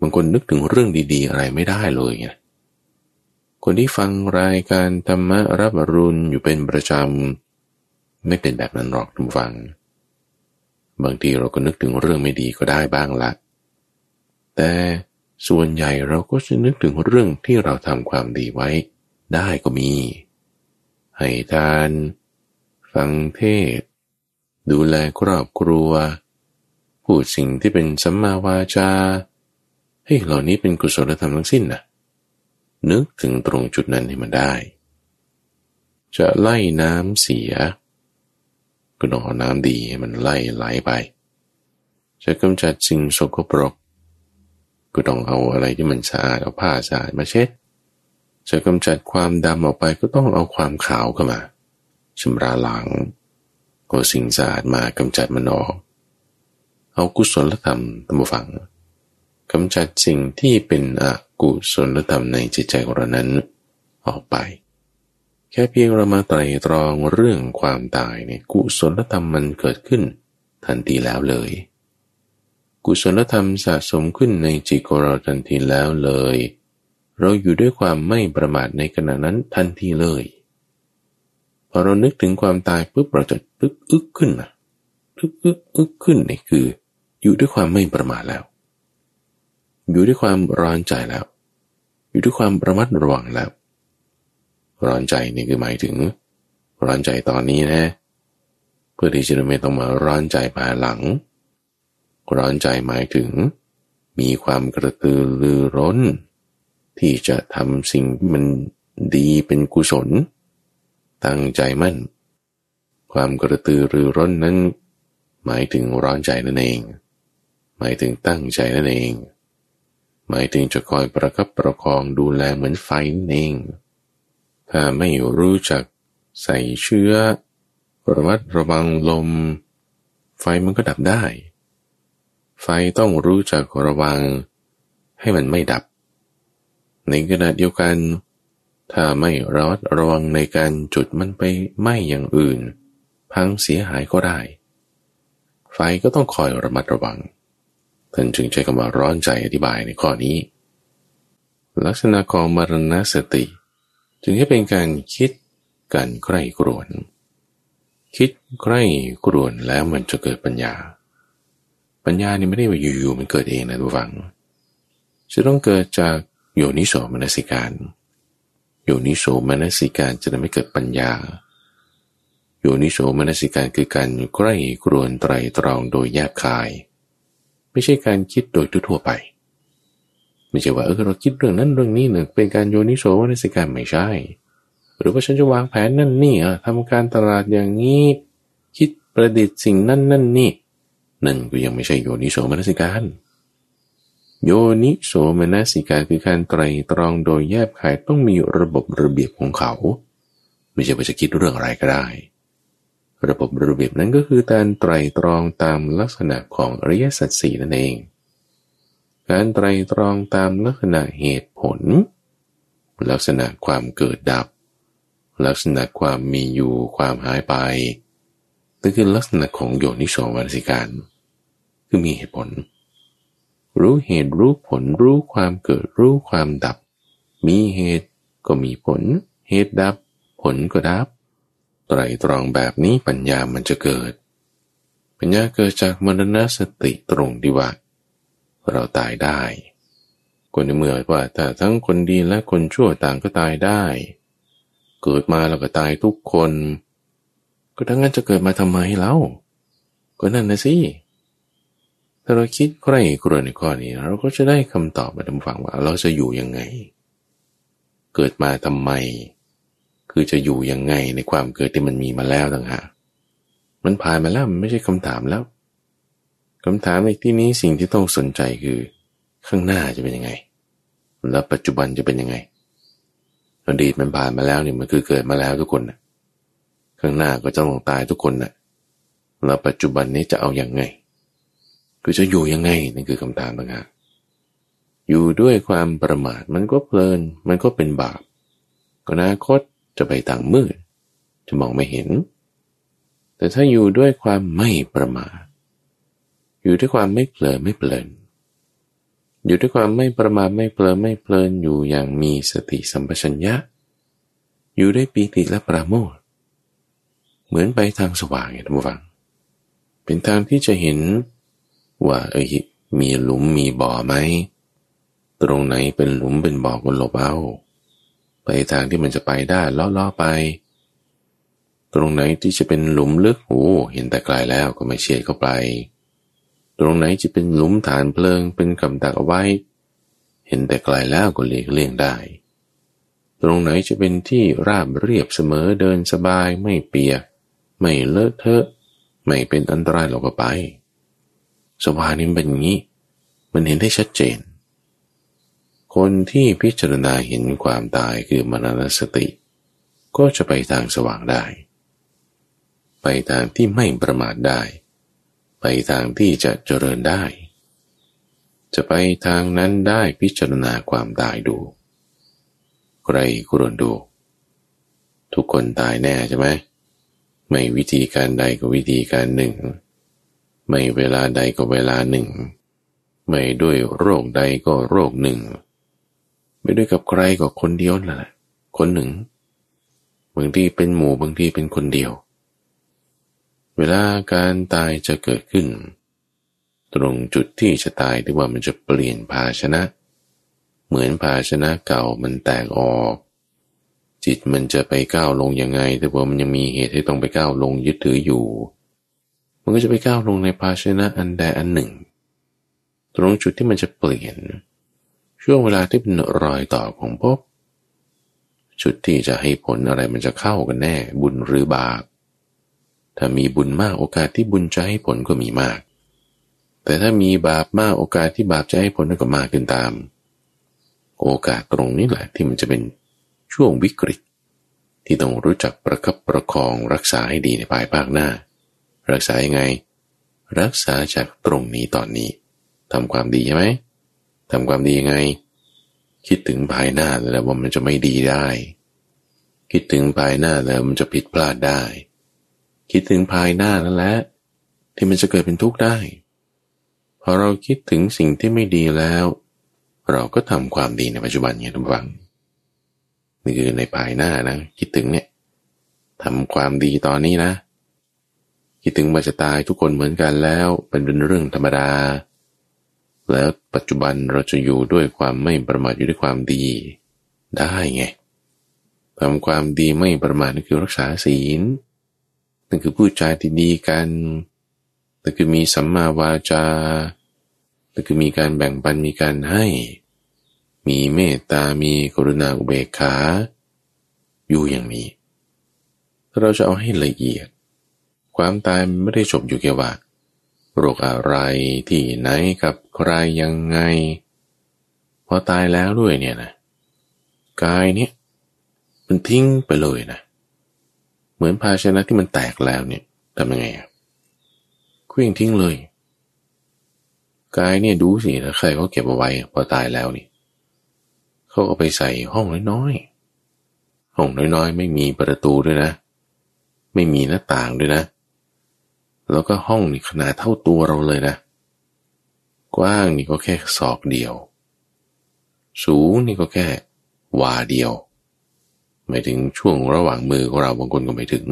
บางคนนึกถึงเรื่องดีๆ อะไรไม่ได้เลยไงคนที่ฟังรายการธรรมรับรุณอยู่เป็นประจำไม่เป็นแบบนั้นหรอกทุกฟัง บางทีเราก็นึกถึงเรื่องไม่ดีก็ได้บ้างละแต่ ส่วนใหญ่เราก็จะนึกถึงเรื่องที่เราทำความดีไว้ได้ก็มี ให้ทาน ฟังเทศ ดูแลครอบครัว พูดสิ่งที่เป็นสัมมาวาจาเฮ้ยเหล่านี้เป็นกุศลธรรมทั้งสิ้นนะนึกถึงตรงจุดนั้นให้มันได้ จะไล่น้ำเสีย ก็ต้องเอาน้ำดีให้มันไล่ไหลไป จะกำจัดสิ่งสกปรก ก็ต้องเอาอะไรที่มันสะอาดเอาผ้าสะอาดมาเช็ด จะกำจัดความดำออกไปก็ต้องเอาความขาวเข้ามาชำระล้างเอาสิ่งสะอาดมากำจัดมันออก เอากุศลธรรมตั้งฟังกำจัดสิ่งที่เป็นอกุศลธรรมในจิตใจของเรานั้นออกไป แค่เพียงเรามาไตรตรองเรื่องความตายเนี่ยกุศลธรรมมันเกิดขึ้นทันทีแล้วเลย กุศลธรรมสะสมขึ้นในจิตของเราทันทีแล้วเลย เราอยู่ด้วยความไม่ประมาทในขณะนั้นทันทีเลย พอเรานึกถึงความตายปุ๊บเราจะตึกอึกขึ้นนะตึกอึกอึกขึ้นนี่คือ อยู่ด้วยความไม่ประมาทแล้ว อยู่ด้วยความร้อนใจแล้ว อยู่ด้วยความระมัดระวังแล้ว ร้อนใจนี่คือหมายถึง ร้อนใจตอนนี้นะ เพื่อที่จะไม่ต้องมาร้อนใจภายหลัง ร้อนใจหมายถึง มีความกระตือรือร้น ที่จะทำสิ่งมันดีเป็นกุศล ตั้งใจมั่น ความกระตือรือร้นนั้น หมายถึงร้อนใจนั่นเอง หมายถึงตั้งใจนั่นเอง หมายถึงจะคอยประคับประคองดูแลเหมือนไฟนั่นเอง ถ้าไม่รู้จักใส่เชื้อระมัดระวังลม ไฟมันก็ดับได้ ไฟต้องรู้จักระวัง ให้มันไม่ดับ ในขณะเดียวกัน ถ้าไม่ระมัดระวังในการจุดมันไปไหม้อย่างอื่น พังเสียหายก็ได้ ไฟก็ต้องคอยระมัดระวังท่านจึงใช้คำว่าร้อนใจอธิบายในข้อนี้ ลักษณะของมรณสติ จึงให้เป็นการคิดการใคร่กรวน คิดใคร่กรวนแล้วมันจะเกิดปัญญา ปัญญานี่ไม่ได้ว่าอยู่ๆมันเกิดเองนะทุกฝัง จะต้องเกิดจากโยนิโสมนสิการโยนิโสมนสิการจะทำให้เกิดปัญญาโยนิโสมนสิการคือการใกล้กรวนไตรตรองโดยแยกคาย ไม่ใช่การคิดโดยทั่วไป ไม่ใช่ว่าเออเราคิดเรื่องนั้นเรื่องนี้หนึ่งเป็นการโยนิโสมนสิการไม่ใช่ หรือว่าฉันจะวางแผนนั่นนี่อะทำการตลาดอย่างนี้ คิดประดิษฐ์สิ่งนั่นนั่นนี่ นั่นก็ยังไม่ใช่โยนิโสมนสิการ โยนิโสมนสิการคือการไตรตรองโดยแยบขายต้องมีระบบระเบียบของเขา ไม่ใช่ว่าจะคิดเรื่องอะไรก็ได้ ระบบระเบียบนั้นก็คือการไตรตรองตามลักษณะของอริยสัจสี่นั่นเอง การไตรตรองตามลักษณะเหตุผล ลักษณะความเกิดดับ ลักษณะความมีอยู่ความหายไป นั่นคือลักษณะของโยนิโสมนสิการ คือมีเหตุผล รู้เหตุรู้ผลรู้ความเกิดรู้ความดับ มีเหตุก็มีผล เหตุดับ ผลก็ดับไตรตรองแบบนี้ปัญญามันจะเกิด ปัญญาเกิดจากมรณสติตรงที่ว่า เราตายได้ คนในเมื่อว่าถ้าทั้งคนดีและคนชั่วต่างก็ตายได้ เกิดมาแล้วก็ตายทุกคน ก็ทั้งนั้นจะเกิดมาทำไมเล่าก็นั่นนะสิถ้าเราคิดใครกรวในข้อนี้ เราก็จะได้คำตอบมาทำฟังว่า เราจะอยู่ยังไง เกิดมาทำไม คือจะอยู่ยังไงในความเกิดที่มันมีมาแล้วต่างหากมันผ่านมาแล้วมันไม่ใช่คำถามแล้วคำถามในที่นี้สิ่งที่ต้องสนใจคือข้างหน้าจะเป็นยังไง แล้วปัจจุบันจะเป็นยังไงอดีตมันผ่านมาแล้วเนี่ยมันคือเกิดมาแล้วทุกคนนะ ข้างหน้าก็จะต้องตายทุกคนนะแล้วปัจจุบันนี้จะเอาอยัางไง คือจะอยู่ยังไงนั่นคือคำถามต่างหากอยู่ด้วยความประมาทมันก็เพลิน มันก็เป็นบาปอนาคตจะไปทางมืด จะมองไม่เห็น แต่ถ้าอยู่ด้วยความไม่ประมาท อยู่ด้วยความไม่เพลินไม่เพลิน อยู่ด้วยความไม่ประมาทไม่เพลินไม่เพลินอยู่อย่างมีสติสัมปชัญญะ อยู่ด้วยปีติและปราโมท เหมือนไปทางสว่างอย่างท่านผู้ฟัง เป็นทางที่จะเห็นว่าเอ้ยมีหลุมมีบ่อไหม ตรงไหนเป็นหลุมเป็นบ่อก็หลบเอา ไปทางที่มันจะไปได้ล้อๆไป ตรงไหนที่จะเป็นหลุมลึกโอ้เห็นแต่ไกลแล้วก็ไม่เฉียดเข้าไป ตรงไหนจะเป็นหลุมฐานเพลิงเป็นกำดักเอาไว้ เห็นแต่ไกลแล้วก็เลียกเลี่ยงได้ ตรงไหนจะเป็นที่ราบเรียบเสมอเดินสบายไม่เปียก ไม่เลอะเทอะ ไม่เป็นอันตรายเราก็ไปสวานี้เป็นอย่างนี้ มันเห็นได้ชัดเจน คนที่พิจารณาเห็นความตายคือมรณสติ ก็จะไปทางสว่างได้ ไปทางที่ไม่ประมาทได้ ไปทางที่จะเจริญได้ จะไปทางนั้นได้พิจารณาความตายดูใครกรนดู ทุกคนตายแน่ใช่ไหม ไม่วิธีการใดก็วิธีการหนึ่ง ไม่เวลาใดก็เวลาหนึ่ง ไม่ด้วยโรคใดก็โรคหนึ่ง ไม่ด้วยกับใครก็คนเดียวนั่นแหละคนหนึ่งบางทีเป็นหมู่บางทีเป็นคนเดียว เวลาการตายจะเกิดขึ้น ตรงจุดที่จะตายที่ว่ามันจะเปลี่ยนภาชนะ เหมือนภาชนะเก่ามันแตกออก จิตมันจะไปก้าวลงยังไง แต่ว่ามันยังมีเหตุให้ต้องไปก้าวลงยึดถืออยู่ มันก็จะไปก้าวลงในภาชนะอันใดอันหนึ่ง ตรงจุดที่มันจะเปลี่ยน ช่วงเวลาที่เป็นรอยต่อของภพชุดที่จะให้ผลอะไรมันจะเข้ากันแน่ บุญหรือบาปถ้ามีบุญมากโอกาสที่บุญจะให้ผลก็มีมาก แต่ถ้ามีบาปมากโอกาสที่บาปจะให้ผลก็มากขึ้นตาม โอกาสตรงนี้แหละที่มันจะเป็น ช่วงวิกฤต ที่ต้องรู้จักประคับประคองรักษาให้ดีในภายภาคหน้า รักษายังไง รักษาจากตรงนี้ตอนนี้ทำความดีใช่ไหมทำความดียังไง คิดถึงภายหน้าแล้วว่ามันจะไม่ดีได้ คิดถึงภายหน้าแล้วมันจะผิดพลาดได้ คิดถึงภายหน้านั่นแหละที่มันจะเกิดเป็นทุกข์ได้พอเราคิดถึงสิ่งที่ไม่ดีแล้ว เราก็ทำความดีในปัจจุบันอย่างทุกวัง นี่คือในภายหน้านะคิดถึงเนี่ยทำความดีตอนนี้นะ คิดถึงว่าจะตายทุกคนเหมือนกันแล้วเป็นเป็นเรื่องธรรมดา แล้วปัจจุบันเราจะอยู่ด้วยความไม่ประมาทอยู่ด้วยความดีได้ไงทำความดีไม่ประมาทนั่นคือรักษาศีลนั่นคือพูดจาที่ดีกันนั่นคือมีสัมมาวาจานั่นคือมีการแบ่งปันมีการให้ มีเมตตา มีกรุณาอุเบกขา อยู่อย่างนี้ ถ้าเราจะเอาให้ละเอียด ความตายไม่ได้จบอยู่แค่ว่า โรคอะไรที่ไหนกับใครยังไง พอตายแล้วด้วยเนี่ยนะกายเนี่ยมันทิ้งไปเลยนะ เหมือนภาชนะที่มันแตกแล้วเนี่ยทำยังไงอะเคลื่องทิ้งเลย กายเนี่ยดูสิถ้าใครเขาเก็บเอาไว้ พอตายแล้วนี่ เขาก็ไปใส่ห้องน้อยๆ ห้องน้อยๆ ไม่มีประตูด้วยนะ ไม่มีหน้าต่างด้วยนะ แล้วก็ห้องนี่ขนาดเท่าตัวเราเลยนะ กว้างนี่ก็แค่ศอกเดียว สูงนี่ก็แค่วาเดียว ไม่ถึงช่วงระหว่างมือของเราบางคนก็ไม่ถึง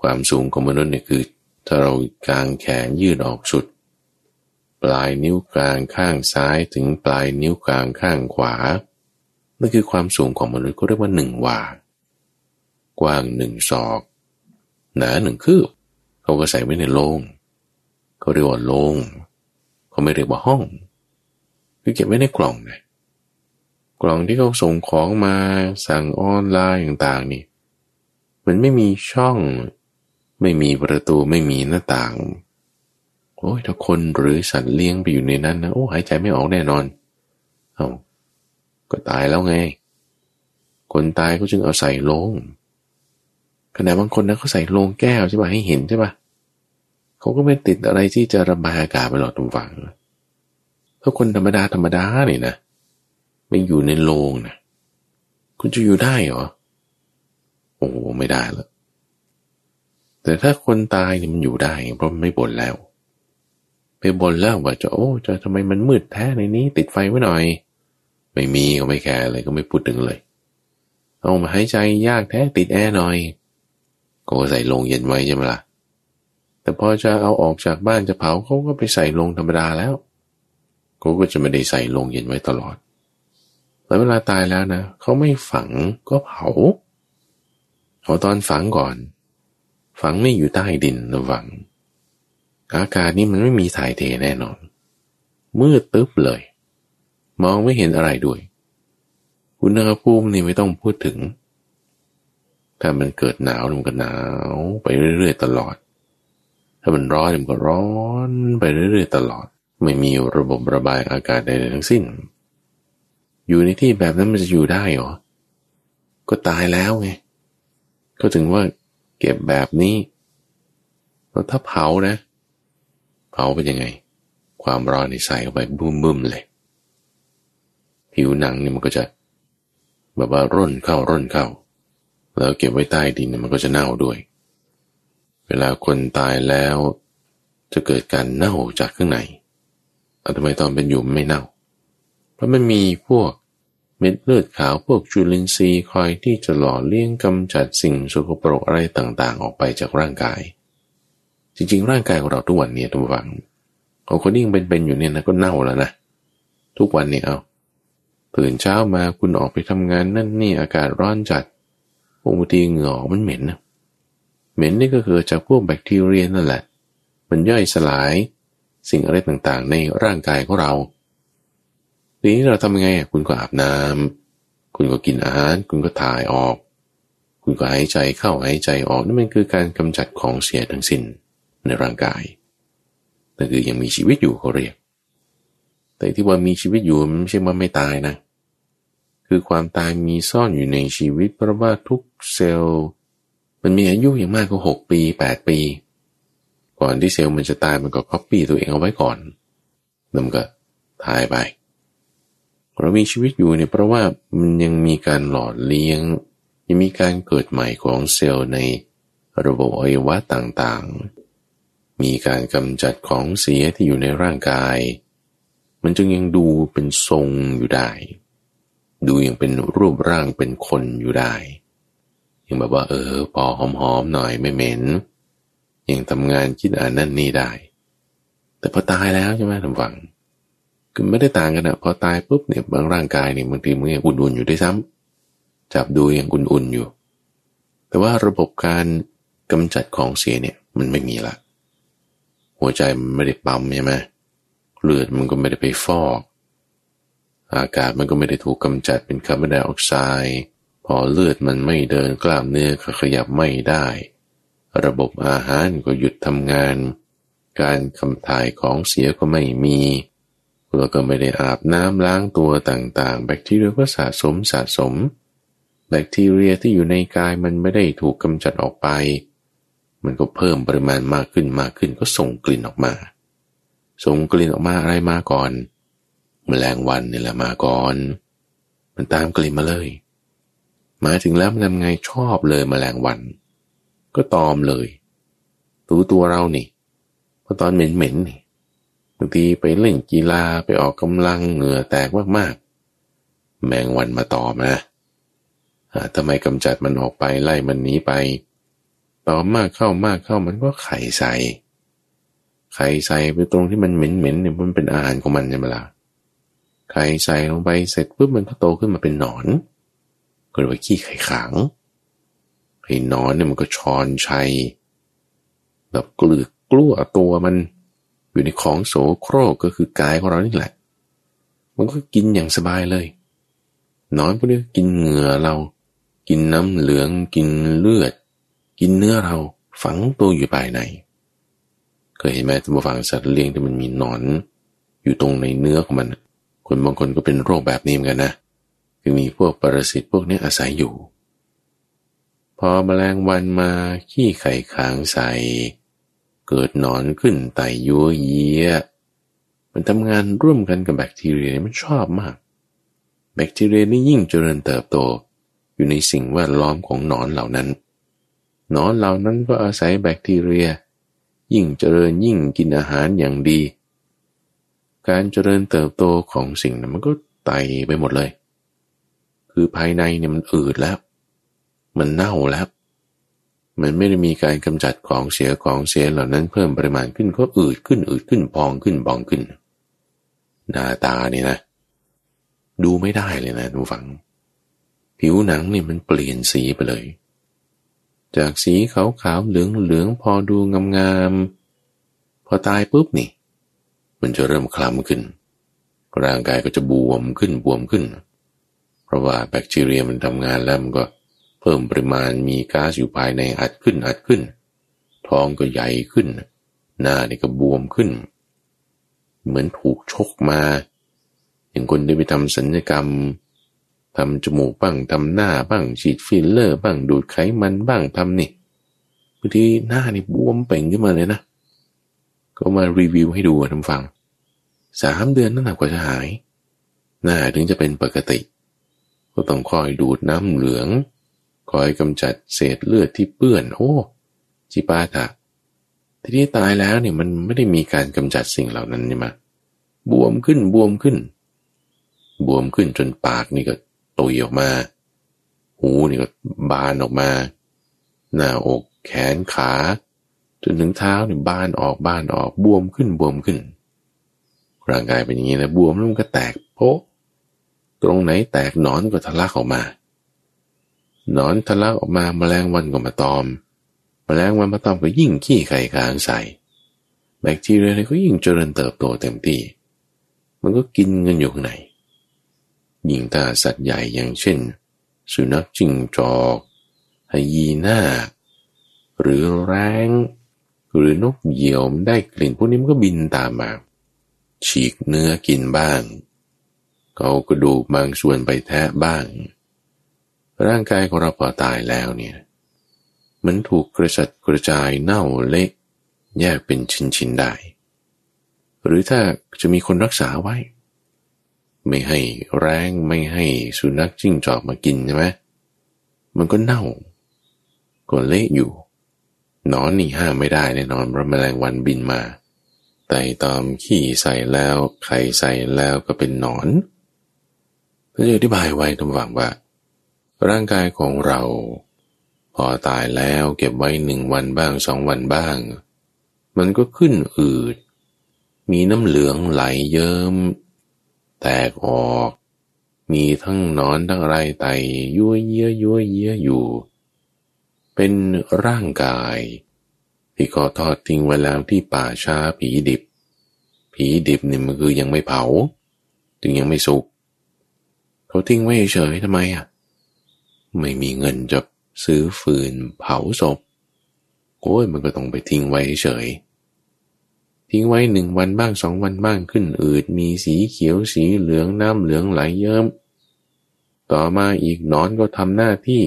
ความสูงของมนุษย์เนี่ยคือ ถ้าเรากางแขนยืดออกสุด ปลายนิ้วกลางข้างซ้ายถึงปลายนิ้วกลางข้างขวา นั่นคือความสูงของมนุษย์ก็เรียกว่าหนึ่งวา กว้างหนึ่งศอก หนาหนึ่งคืบ เขาก็ใส่ไว้ในโลงเขาเรียกว่าโลง เขาไม่เรียกว่าห้อง คือเก็บไว้ในกล่องนะกล่องที่เขาส่งของมาสั่งออนไลน์ต่างๆนี่ มันไม่มีช่อง ไม่มีประตูไม่มีหน้าต่าง โอ้ยถ้าคนหรือสัตว์เลี้ยงไปอยู่ในนั้นนะโอ้หายใจไม่ออกแน่นอน เอาก็ตายแล้วไง คนตายก็จึงเอาใส่ลงขณะบางคนนะเขาใส่ลงแก้วใช่ป่ะให้เห็นใช่ป่ะเขาก็ไม่ติดอะไรที่จะระบายอากาศไปหลอดตรงฝังถ้าคนธรรมดาธรรมดาเนี่ยนะไม่อยู่ในโรงนะคุณจะอยู่ได้เหรอโอ้ไม่ได้แล้วแต่ถ้าคนตายเนี่ยมันอยู่ได้ เพราะมันไม่บ่นแล้ว ไปบ่นแล้วว่าจะโอ้จะทำไมมันมืดแท้ในนี้ ติดไฟไว้หน่อย ไม่มีก็ไม่แคร์เลยก็ไม่พูดถึงเลย เอามาหายใจยากแท้ติดแอร์หน่อยก็ใส่ลงเย็นไว้ใช่ไหมล่ะแต่พอจะเอาออกจากบ้านจะเผาเขาก็ไปใส่ลงธรรมดาแล้วเขาก็จะไม่ได้ใส่ลงเย็นไว้ตลอด แล้วเวลาตายแล้วนะเขาไม่ฝังก็เผาเอาตอนฝังก่อน ฝังนี่อยู่ใต้ดินระวัง อากาศนี่มันไม่มีถ่ายเทแน่นอน มืดตึ๊บเลย มองไม่เห็นอะไรด้วยอุณหภูมินี่ไม่ต้องพูดถึง ถ้ามันเกิดหนาวมันก็หนาว ไปเรื่อยๆตลอด ถ้ามันร้อนมันก็ร้อน ไปเรื่อยๆตลอด ไม่มีระบบระบายอากาศใดๆทั้งสิ้น อยู่ในที่แบบนั้นมันจะอยู่ได้หรอ ก็ตายแล้วไง ก็ถึงว่าเก็บแบบนี้แล้วถ้าเผานะ เผาเป็นยังไง ความร้อนในใส่เข้าไปบึ้มๆเลย ผิวหนังเนี่ยมันก็จะ แบบว่าร่นเข้าร่นเข้า แล้วเก็บไว้ใต้ดินเนี่ยมันก็จะเน่าด้วย เวลาคนตายแล้ว จะเกิดการเน่าจากข้างในแต่ทำไมตอนเป็นอยู่ไม่เน่า เพราะมันมีพวกเม็ดเลือดขาวพวกจุลินทรีย์คอยที่จะหล่อเลี้ยงกำจัดสิ่งสกปรกอะไรต่างๆ ออกไปจากร่างกาย จริงๆ ร่างกายของเราทุกวันเนี่ยทุกฝังของคนที่ยังเป็นๆอยู่เนี่ยนะก็เน่าแล้วนะทุกวันเนี่ยเอาตื่นเช้ามาคุณออกไปทำงานนั่นนี่อากาศร้อนจัดบางทีเหงื่อมันเหม็นนะเหม็นนี่ก็คือจากพวกแบคทีเรียนั่นแหละ มันย่อยสลายสิ่งอะไรต่างๆ ในร่างกายของเราทีนี้เราทำยังไงคุณก็อาบน้ำคุณก็กินอาหาร คุณก็ถ่ายออก คุณก็หายใจเข้าหายใจออกนั่นมันคือการกำจัดของเสียทั้งสิ้น ในร่างกายนั่นคือยังมีชีวิตอยู่เขาเรียก แต่ที่ว่ามีชีวิตอยู่ไม่ใช่ว่าไม่ตายนะ คือความตายมีซ่อนอยู่ในชีวิต เพราะว่าทุกเซลล์ มันมีอายุอย่างมากก็หกปีแปดปี ก่อนที่เซลล์มันจะตายมันก็คัอปี้ตัวเองเอาไว้ก่อนแล้วมันก็ตายไปเรามีชีวิตอยู่เนี่ยเพราะว่ามันยังมีการหล่อเลี้ยง ยังมีการเกิดใหม่ของเซลล์ในระบบอวัยวะต่างๆ มีการกำจัดของเสียที่อยู่ในร่างกาย มันจึงยังดูเป็นทรงอยู่ได้ ดูยังเป็นรูปร่างเป็นคนอยู่ได้ ยังแบบว่า เออ พอหอมๆหน่อยไม่เหม็น ยังทำงานคิดอ่านนั่นนี่ได้ แต่พอตายแล้วใช่ไหมทำฝังคือไม่ได้ต่างกันอะพอตายปุ๊บเนี่ยบางร่างกายเนี่ยบางทีมันยังอุ่นๆอยู่ด้วยซ้ำจับดูยังอุ่นๆอยู่ แต่ว่าระบบการกำจัดของเสียเนี่ยมันไม่มีละ หัวใจมันไม่ได้ปั๊มใช่ไหมเลือดมันก็ไม่ได้ไปฟอก อากาศมันก็ไม่ได้ถูกกำจัดเป็นคาร์บอนไดออกไซด์พอเลือดมันไม่เดินกล้ามเนื้อก็ขยับไม่ได้ ระบบอาหารก็หยุดทำงาน การคำถ่ายของเสียก็ไม่มีเราก็ไม่ได้อาบน้ำล้างตัวต่างๆ แบคทีเรียก็สะสมสะสม แบคทีเรียที่อยู่ในกายมันไม่ได้ถูกกำจัดออกไป มันก็เพิ่มปริมาณมากขึ้นมากขึ้นก็ส่งกลิ่นออกมา ส่งกลิ่นออกมาอะไรมาก่อนแมลงวันนี่แหละมาก่อน มันตามกลิ่นมาเลย มาถึงแล้วมันทำไงชอบเลยมแมลงวัน ก็ตอมเลยตัวตัวเรานี่พอตอนเหม็นๆนี่บางทีไปเล่นกีฬาไปออกกำลังเหงื่อแตกมากๆ แมงวันมาตอมาทำไมกำจัดมันออกไปไล่มันหนีไป ต่อมากเข้ามากเข้ามันก็ไข่ใส่ ไข่ใส่ไปตรงที่มันเหม็นๆเนี่ยมันเป็นอาหารของมันใช่ไหมล่ะไข่ใส่ลงไปเสร็จปุ๊บมันก็โตขึ้นมาเป็นหนอนก็เรียกว่าขี้ไข่ขังไอ้หนอนเนี่ยมันก็ชอนชัยแบบกลือกกลัวตัวมันอยู่ในของโสโครกก็คือกายของเรานี่แหละ มันก็กินอย่างสบายเลยนอนพวกนี้กินเหงื่อเรา กินน้ำเหลืองกินเลือด กินเนื้อเราฝังตัวอยู่ภายในก็ยเห็นไหมท่านผู้ฟังสัตว์เลี้ยงที่มันมีหนอน อยู่ตรงในเนื้อของมัน คนบางคนก็เป็นโรคแบบนี้เหมือนกันนะ คือมีพวกปรสิตพวกนี้อาศัยอยู่ พอแมลงวันมาขี้ไข่ค้างใส่เกิดหนอนขึ้นไตยัวเยียมันทำงานร่วมกันกับแบคทีเรียมันชอบมาก แบคทีเรียนี่ยิ่งเจริญเติบโต อยู่ในสิ่งแวดล้อมของหนอนเหล่านั้น หนอนเหล่านั้นก็อาศัยแบคทีเรีย ยิ่งเจริญยิ่งกินอาหารอย่างดี การเจริญเติบโตของสิ่งนั้นมันก็ไตไปหมดเลย คือภายในเนี่ยมันอืดแล้ว มันเน่าแล้ว มันไม่ได้มีการกำจัดของเสียของเสียเหล่านั้นเพิ่มปริมาณขึ้นก็อืดขึ้นอืดขึ้นพองขึ้นบองขึ้น หน้าตาเนี่ยนะ ดูไม่ได้เลยนะทุกฝัง ผิวหนังเนี่ยมันเปลี่ยนสีไปเลย จากสีขาวขาวเหลืองเหลืองพอดูงามๆพอตายปุ๊บนี่ มันจะเริ่มคล้ำขึ้น ร่างกายก็จะบวมขึ้นบวมขึ้น เพราะว่าแบคทีเรียมันทำงานแล้วมันก็เพิ่มปริมาณมีก๊าซอยู่ภายในอัดขึ้นอัดขึ้น ท้องก็ใหญ่ขึ้น หน้านี่ก็บวมขึ้น เหมือนถูกชกมา อย่างคนที่ไปทำศัลยกรรม ทำจมูกบ้างทำหน้าบ้างฉีดฟิลเลอร์บ้างดูดไขมันบ้างทำนี่บางทีหน้านี่บวมเป่งขึ้นมาเลยนะก็มารีวิวให้ดูทำตั้งสามเดือนนั่นแหละกว่าจะหาย หน้าถึงจะเป็นปกติ ก็ต้องคอยดูดน้ำเหลือง คอยกำจัดเศษเลือดที่เปื้อน โอ้จิปาถะทีนี้ตายแล้วเนี่ยมันไม่ได้มีการกำจัดสิ่งเหล่านั้นนี่ไหมบวมขึ้นบวมขึ้น บวมขึ้นจนปากนี่ก็ ตุยออกมา หูนี่ก็บานออกมา หน้าอกแขนขา จนถึงเท้าเนี่ยบานออกบานออกบวมขึ้นบวมขึ้น ร่างกายเป็นอย่างนี้นะบวมแล้วมันก็แตกโป๊ะตรงไหนแตกหนอนก็ทะลักออกมานอนทะลักออกมาแมลงวันก็มาตอม แมลงวันมาตอมก็ยิ่งขี้ไข่กลางใส่แบคทีเรียก็ยิ่งเจริญเติบโตเต็มที่ มันก็กินเงินอยู่ข้างใน ยิงตาสัตว์ใหญ่อย่างเช่น สุนัขจิงจอกไฮยีน่า หรือแรงหรือนกเหยี่ยวได้กลิ่นพวกนี้มันก็บินตามมา ฉีกเนื้อกินบ้างเอากระดูกบางส่วนไปแทะบ้าง ร่างกายของเราพอตายแล้วเนี่ยมันถูกกระจัดกระจายเน่าเละแยกเป็นชิ้นๆได้ หรือถ้าจะมีคนรักษาไว้ ไม่ให้แรงไม่ให้สุนัขจิ้งจอกมากินใช่ไหมมันก็เน่าก็เละอยู่นอนนี่ห้ามไม่ได้แน่นอนเพราะแมลงวันบินมาไต่ตอมขี้ใส่แล้วไข่ใส่แล้วก็เป็นหนอนก็จะอธิบายไว้ทำหวังว่า ร่างกายของเรา พอตายแล้วเก็บไว้หนึ่งวันบ้างสองวันบ้าง มันก็ขึ้นอืด มีน้ำเหลืองไหลเยิ้ม แตกออก มีทั้งนอนทั้งอะไรไตยั่วเยี่ยยั่วเยี่ยอยู่ เป็นร่างกาย ที่เขาทอดทิ้งไว้แล้วที่ป่าช้าผีดิบ ผีดิบนี่มันคือยังไม่เผา จึงยังไม่สุกเขาทิ้งไว้เฉยทำไมอะไม่มีเงินจะซื้อฟืนเผาศพโอ้ยมันก็ต้องไปทิ้งไว้เฉย ทิ้งไว้หนึ่งวันบ้างสองวันบ้างขึ้นอืด มีสีเขียวสีเหลืองน้ำเหลืองไหลเยิ้ม ต่อมาอีกนอนก็ทำหน้าที่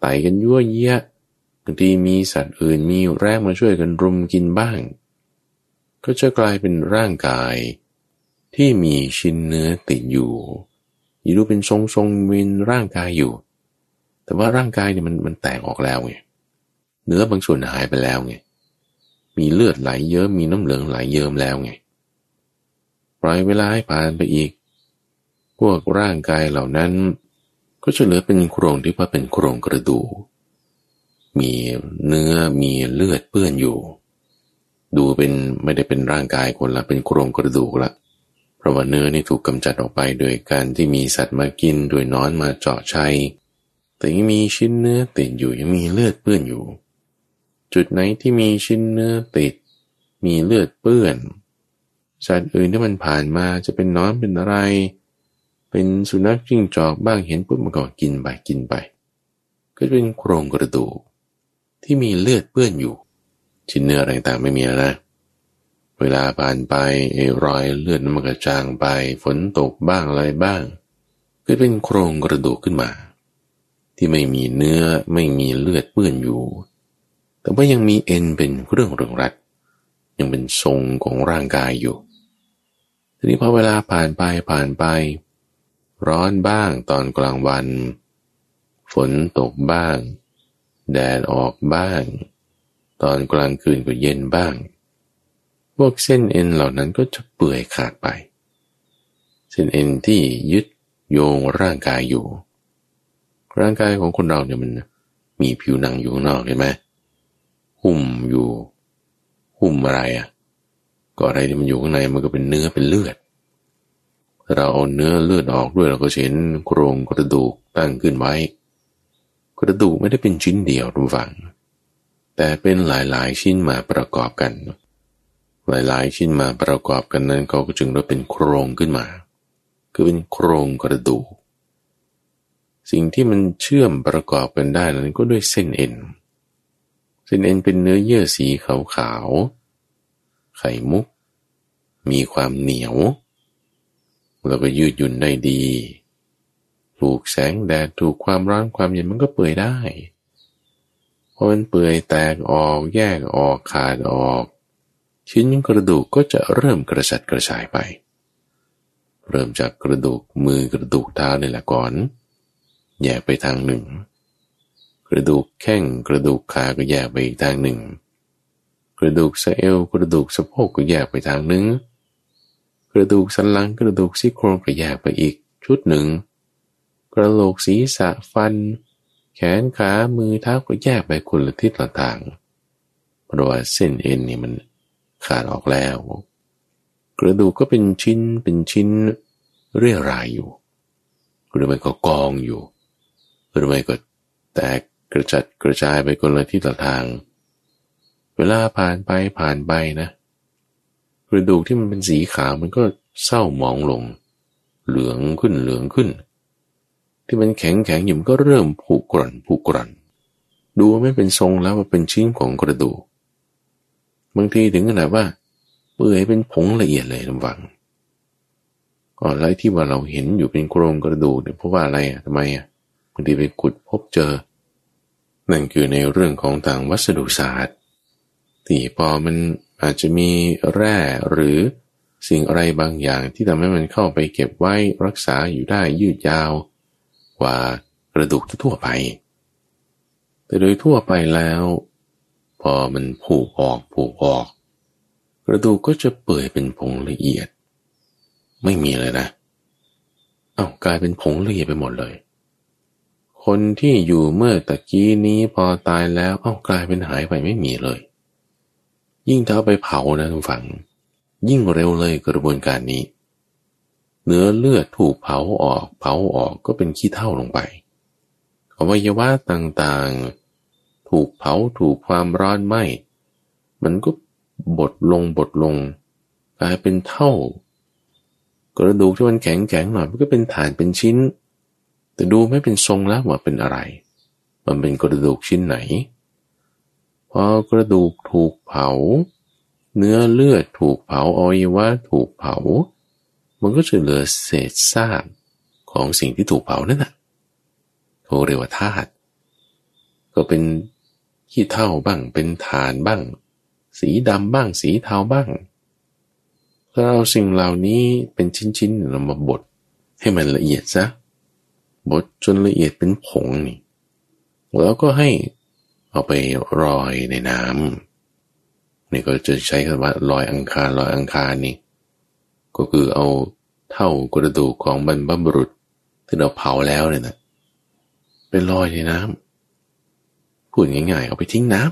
ไต่กันยั่วเยี้ยบางทีมีสัตว์อื่นมีแรงมาช่วยกันรุมกินบ้าง ก็จะกลายเป็นร่างกาย ที่มีชิ้นเนื้อติดอยู่อยู่เป็นทรงทรงวินร่างกายอยู่ แต่ว่าร่างกายเนี่ยมันมันแตกออกแล้วไงเนื้อบางส่วนหายไปแล้วไง มีเลือดไหลเยอะมีน้ำเหลืองไหลเยิ้มแล้วไง ปล่อยเวลาให้ผ่านไปอีก พวกร่างกายเหล่านั้น ก็จะเหลือเป็นโครงที่ว่าเป็นโครงกระดูกมีเนื้อมีเลือดเปื้อนอยู่ ดูเป็นไม่ได้เป็นร่างกายคนละเป็นโครงกระดูกละเพราะว่าเนื้อนี่ถูกกำจัดออกไปโดยการที่มีสัตว์มากินโดยนอนมาเจาะชัยแต่ยังมีชิ้นเนื้อติดอยู่ยังมีเลือดเปื้อนอยู่ จุดไหนที่มีชิ้นเนื้อติด มีเลือดเปื้อน สัตว์อื่นที่มันผ่านมาจะเป็นน้อนเป็นอะไร เป็นสุนัขจิ้งจอกบ้างเห็นปุ๊บมันก็กินไปกินไป ก็เป็นโครงกระดูกที่มีเลือดเปื้อนอยู่ ชิ้นเนื้ออะไรต่างไม่มีแล้วนะ เวลาผ่านไปไอ้รอยเลือดมันกระจางไป ฝนตกบ้างอะไรบ้าง ก็เป็นโครงกระดูกขึ้นมา ที่ไม่มีเนื้อไม่มีเลือดเปื้อนอยู่ แต่ว่ายังมีเอ็นเป็นเรื่องเรืองรัดยังเป็นทรงของร่างกายอยู่ ทีนี้พอเวลาผ่านไปผ่านไป ร้อนบ้างตอนกลางวัน ฝนตกบ้าง แดดออกบ้าง ตอนกลางคืนก็เย็นบ้าง พวกเส้นเอ็นเหล่านั้นก็จะเปื่อยขาดไป เส้นเอ็นที่ยึดโยงร่างกายอยู่ ร่างกายของคนเราเนี่ยมันมีผิวหนังอยู่ข้างนอกเห็นไหม หุ้มอยู่ หุ้มอะไรอะ ก็อะไรที่มันอยู่ข้างในมันก็เป็นเนื้อเป็นเลือด เราเอาเนื้อเลือดออกด้วยเราก็เห็นโครงกระดูกตั้งขึ้นไว้ กระดูกไม่ได้เป็นชิ้นเดียวทุกฝัง แต่เป็นหลายๆ ชิ้นมาประกอบกัน หลายๆ ชิ้นมาประกอบกันนั้นเขาก็จึงได้เป็นโครงขึ้นมา คือเป็นโครงกระดูกสิ่งที่มันเชื่อมประกอบกันได้นั้นก็ด้วยเส้นเอ็นเส้นเอ็นเป็นเนื้อเยื่อสีขาวๆ ไข่มุก มีความเหนียว แล้วก็ยืดหยุ่นได้ดี ถูกแสงแดด ถูกความร้อนความเย็นมันก็เปื่อยได้พอมันเปื่อยแตกออกแยกออกขาดออก ชิ้นกระดูกก็จะเริ่มกระจัดกระจายไป เริ่มจากกระดูกมือกระดูกเท้านี่แหละก่อน แยกไปทางหนึ่ง ระดูกแข้งกระดูกขาก็แยกไปอีกทางหนึ่ง กระดูกสะเอวกระดูกสะโพกก็แยกไปทางหนึ่ง กระดูกสันหลังกระดูกซี่โครงก็แยกไปอีกชุดหนึ่ง กระโหลกศีรษะฟัน แขนขามือเท้าก็แยกไปคนละทิศละทางเพราะว่าเส้นเอ็นนี่มันขาดออกแล้ว กระดูกก็เป็นชิ้นเป็นชิ้นเรียรายอยู่หรือไม่ก็กองอยู่หรือไม่ก็แตก กระจัดกระจายไปคนละที่ต่อทาง เวลาผ่านไปผ่านไปนะกระดูกที่มันเป็นสีขาวมันก็เศร้าหมองลง เหลืองขึ้นเหลืองขึ้น ที่มันแข็งแข็งอยู่มันก็เริ่มผุกร่อนผุกร่อน ดูไม่เป็นทรงแล้วว่าเป็นชิ้นของกระดูกบางทีถึงขนาดว่าเปื่อยเป็นผงละเอียดเลยลำวังอ๋อไรที่ว่าเราเห็นอยู่เป็นโครงกระดูกเนี่ยเพราะว่าอะไรอะทำไมอะบางทีไปขุดพบเจอ นั่นคือในเรื่องของทางวัสดุศาสตร์ ที่พอมันอาจจะมีแร่หรือสิ่งอะไรบางอย่างที่ทำให้มันเข้าไปเก็บไว้รักษาอยู่ได้ยืดยาว กว่ากระดูกทั่วไป แต่โดยทั่วไปแล้ว พอมันผูกออกผูกออก กระดูกก็จะเปื่อยเป็นผงละเอียด ไม่มีเลยนะ เอา้ากลายเป็นผงละเอียดไปหมดเลย คนที่อยู่เมื่อตะกี้นี้พอตายแล้วเอ้ากลายเป็นหายไปไม่มีเลย ยิ่งถ้าไปเผานะทุกฝัง ยิ่งเร็วเลยกระบวนการนี้ เนื้อเลือดถูกเผาออก เผาออกก็เป็นขี้เท่าลงไปอวัยวะต่างๆ ถูกเผาถูกความร้อนไหม้มันก็บดลงบดลง กลายเป็นเท่ากระดูกที่มันแข็งแข็งหน่อยมันก็เป็นฐานเป็นชิ้น แต่ดูไม่เป็นทรงแล้วว่าเป็นอะไร มันเป็นกระดูกชิ้นไหน พอกระดูกถูกเผา เนื้อเลือดถูกเผาอวัยวะถูกเผา มันก็จะเหลือเศษซากของสิ่งที่ถูกเผานั่นแหะเขาเรียกว่าธาตุ ก็เป็นขี้เท่าบ้าง เป็นฐานบ้าง สีดำบ้าง สีเทาบ้างถ้าเอาสิ่งเหล่านี้เป็นชิ้นๆเรามาบดให้มันละเอียดซะ บดจนละเอียดเป็นผงนี่ แล้วก็ให้เอาไปรอยในน้ำนี่ก็จะใช้คำว่าลอยอังคารลอยอังคารนี่ ก็คือเอาเท่ากระดูกของบรรพบุรุษที่เราเผาแล้วเนี่ยนะเป็นลอยในน้ำพูดง่ายๆ เอาไปทิ้งน้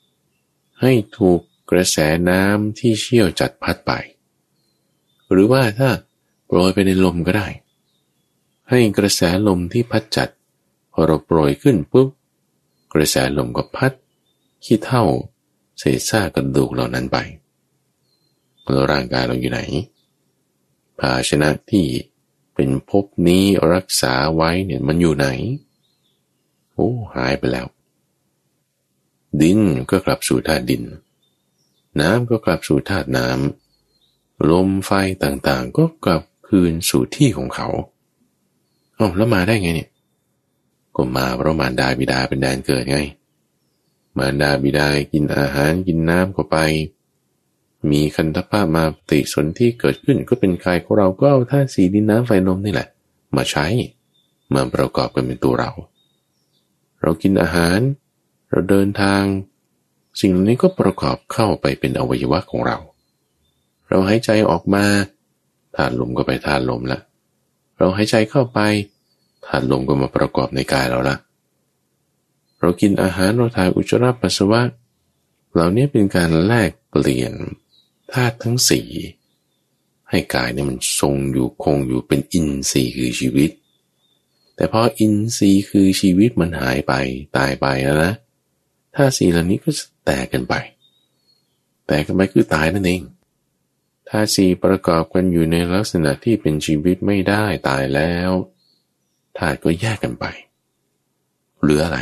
ำให้ถูกกระแสน้ำที่เชี่ยวจัดพัดไป หรือว่าถ้าโปรยไปในลมก็ได้ ให้กระแสลมที่พัดจัดพอเราโปรยขึ้นปุ๊บกระแสลมก็พัด ขี้เท่า เศษซากกระดูกเหล่านั้นไปแล้วร่างกายเราอยู่ไหน ภาชนะที่เป็นภพนี้รักษาไว้เนี่ยมันอยู่ไหน โอ้หายไปแล้ว ดินก็กลับสู่ธาตุดิน น้ำก็กลับสู่ธาตุน้ำลมไฟต่างๆ ก็กลับคืนสู่ที่ของเขา อ๋อแล้วมาได้ไงเนี่ยก็มาเพราะมารดาบิดาเป็นแดนเกิดไง มารดาบิดากินอาหารกินน้ำก็ไป มีคันธภาพมาปฏิสนที่เกิดขึ้นก็เป็นกายของเราก็เอาธาตุสีดินน้ำไฟลมนี่แหละ มาใช้มาประกอบกันเป็นตัวเรา เรากินอาหาร เราเดินทาง สิ่งเหล่านี้ก็ประกอบเข้าไปเป็นอวัยวะของเรา เราหายใจออกมาธาตุลมก็ไปธาตุลมละเราหายใจเข้าไป ธาตุลมก็มาประกอบในกายเราละเรากินอาหารเราถ่ายอุจจาระปัสสาวะ เหล่านี้เป็นการแลกเปลี่ยนธาตุทั้งสี่ให้กายเนี่ยมันทรงอยู่คงอยู่เป็นอินทรีย์คือชีวิต แต่พออินทรีย์คือชีวิตมันหายไปตายไปแล้วนะธาตุสี่เหล่านี้ก็แตกกันไป แตกกันไปคือตายนั่นเองธาตุสี่ประกอบกันอยู่ในลักษณะที่เป็นชีวิตไม่ได้ตายแล้ว ธาตุก็แยกกันไป เหลืออะไร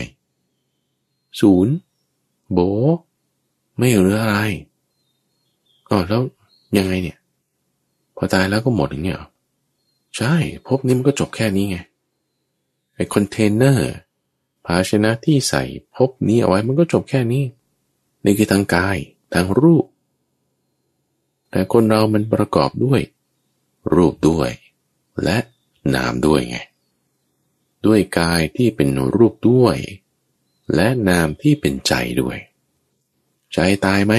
ศูนย์ โบ ไม่เหลืออะไรอ๋อแล้วยังไงเนี่ย พอตายแล้วก็หมดอย่างเงี้ยใช่พบนี้มันก็จบแค่นี้ไงไอ้คอนเทนเนอร์ภาชนะที่ใส่พบนี้เอาไว้มันก็จบแค่นี้ นี่คือทางกายทางรูป แต่คนเรามันประกอบด้วย รูปด้วย และนามด้วยไง ด้วยกายที่เป็นรูปด้วย และนามที่เป็นใจด้วย ใจตายไหม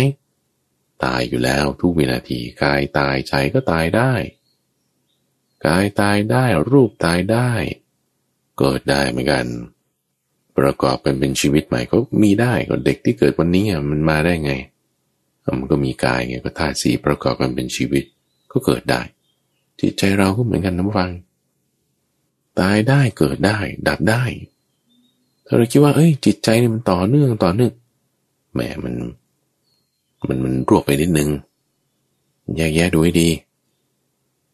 ตายอยู่แล้วทุกวินาทีกายตายใจก็ตายได้ กายตายได้รูปตายได้ เกิดได้เหมือนกัน ประกอบกันเป็นชีวิตใหม่ก็มีได้ก็เด็กที่เกิดวันนี้มันมาได้ไงมันก็มีกายไงก็ธาตุสีประกอบกันเป็นชีวิตก็เกิดได้จิตใจเราก็เหมือนกันนะฟัง ตายได้เกิดได้ ดับได้ถ้าเราคิดว่า เอ้ย จิตใจนี่มันต่อเนื่องต่อเนื่องแหมมัน มันมันรวบไปนิดนึงแยกแยะดูให้ดี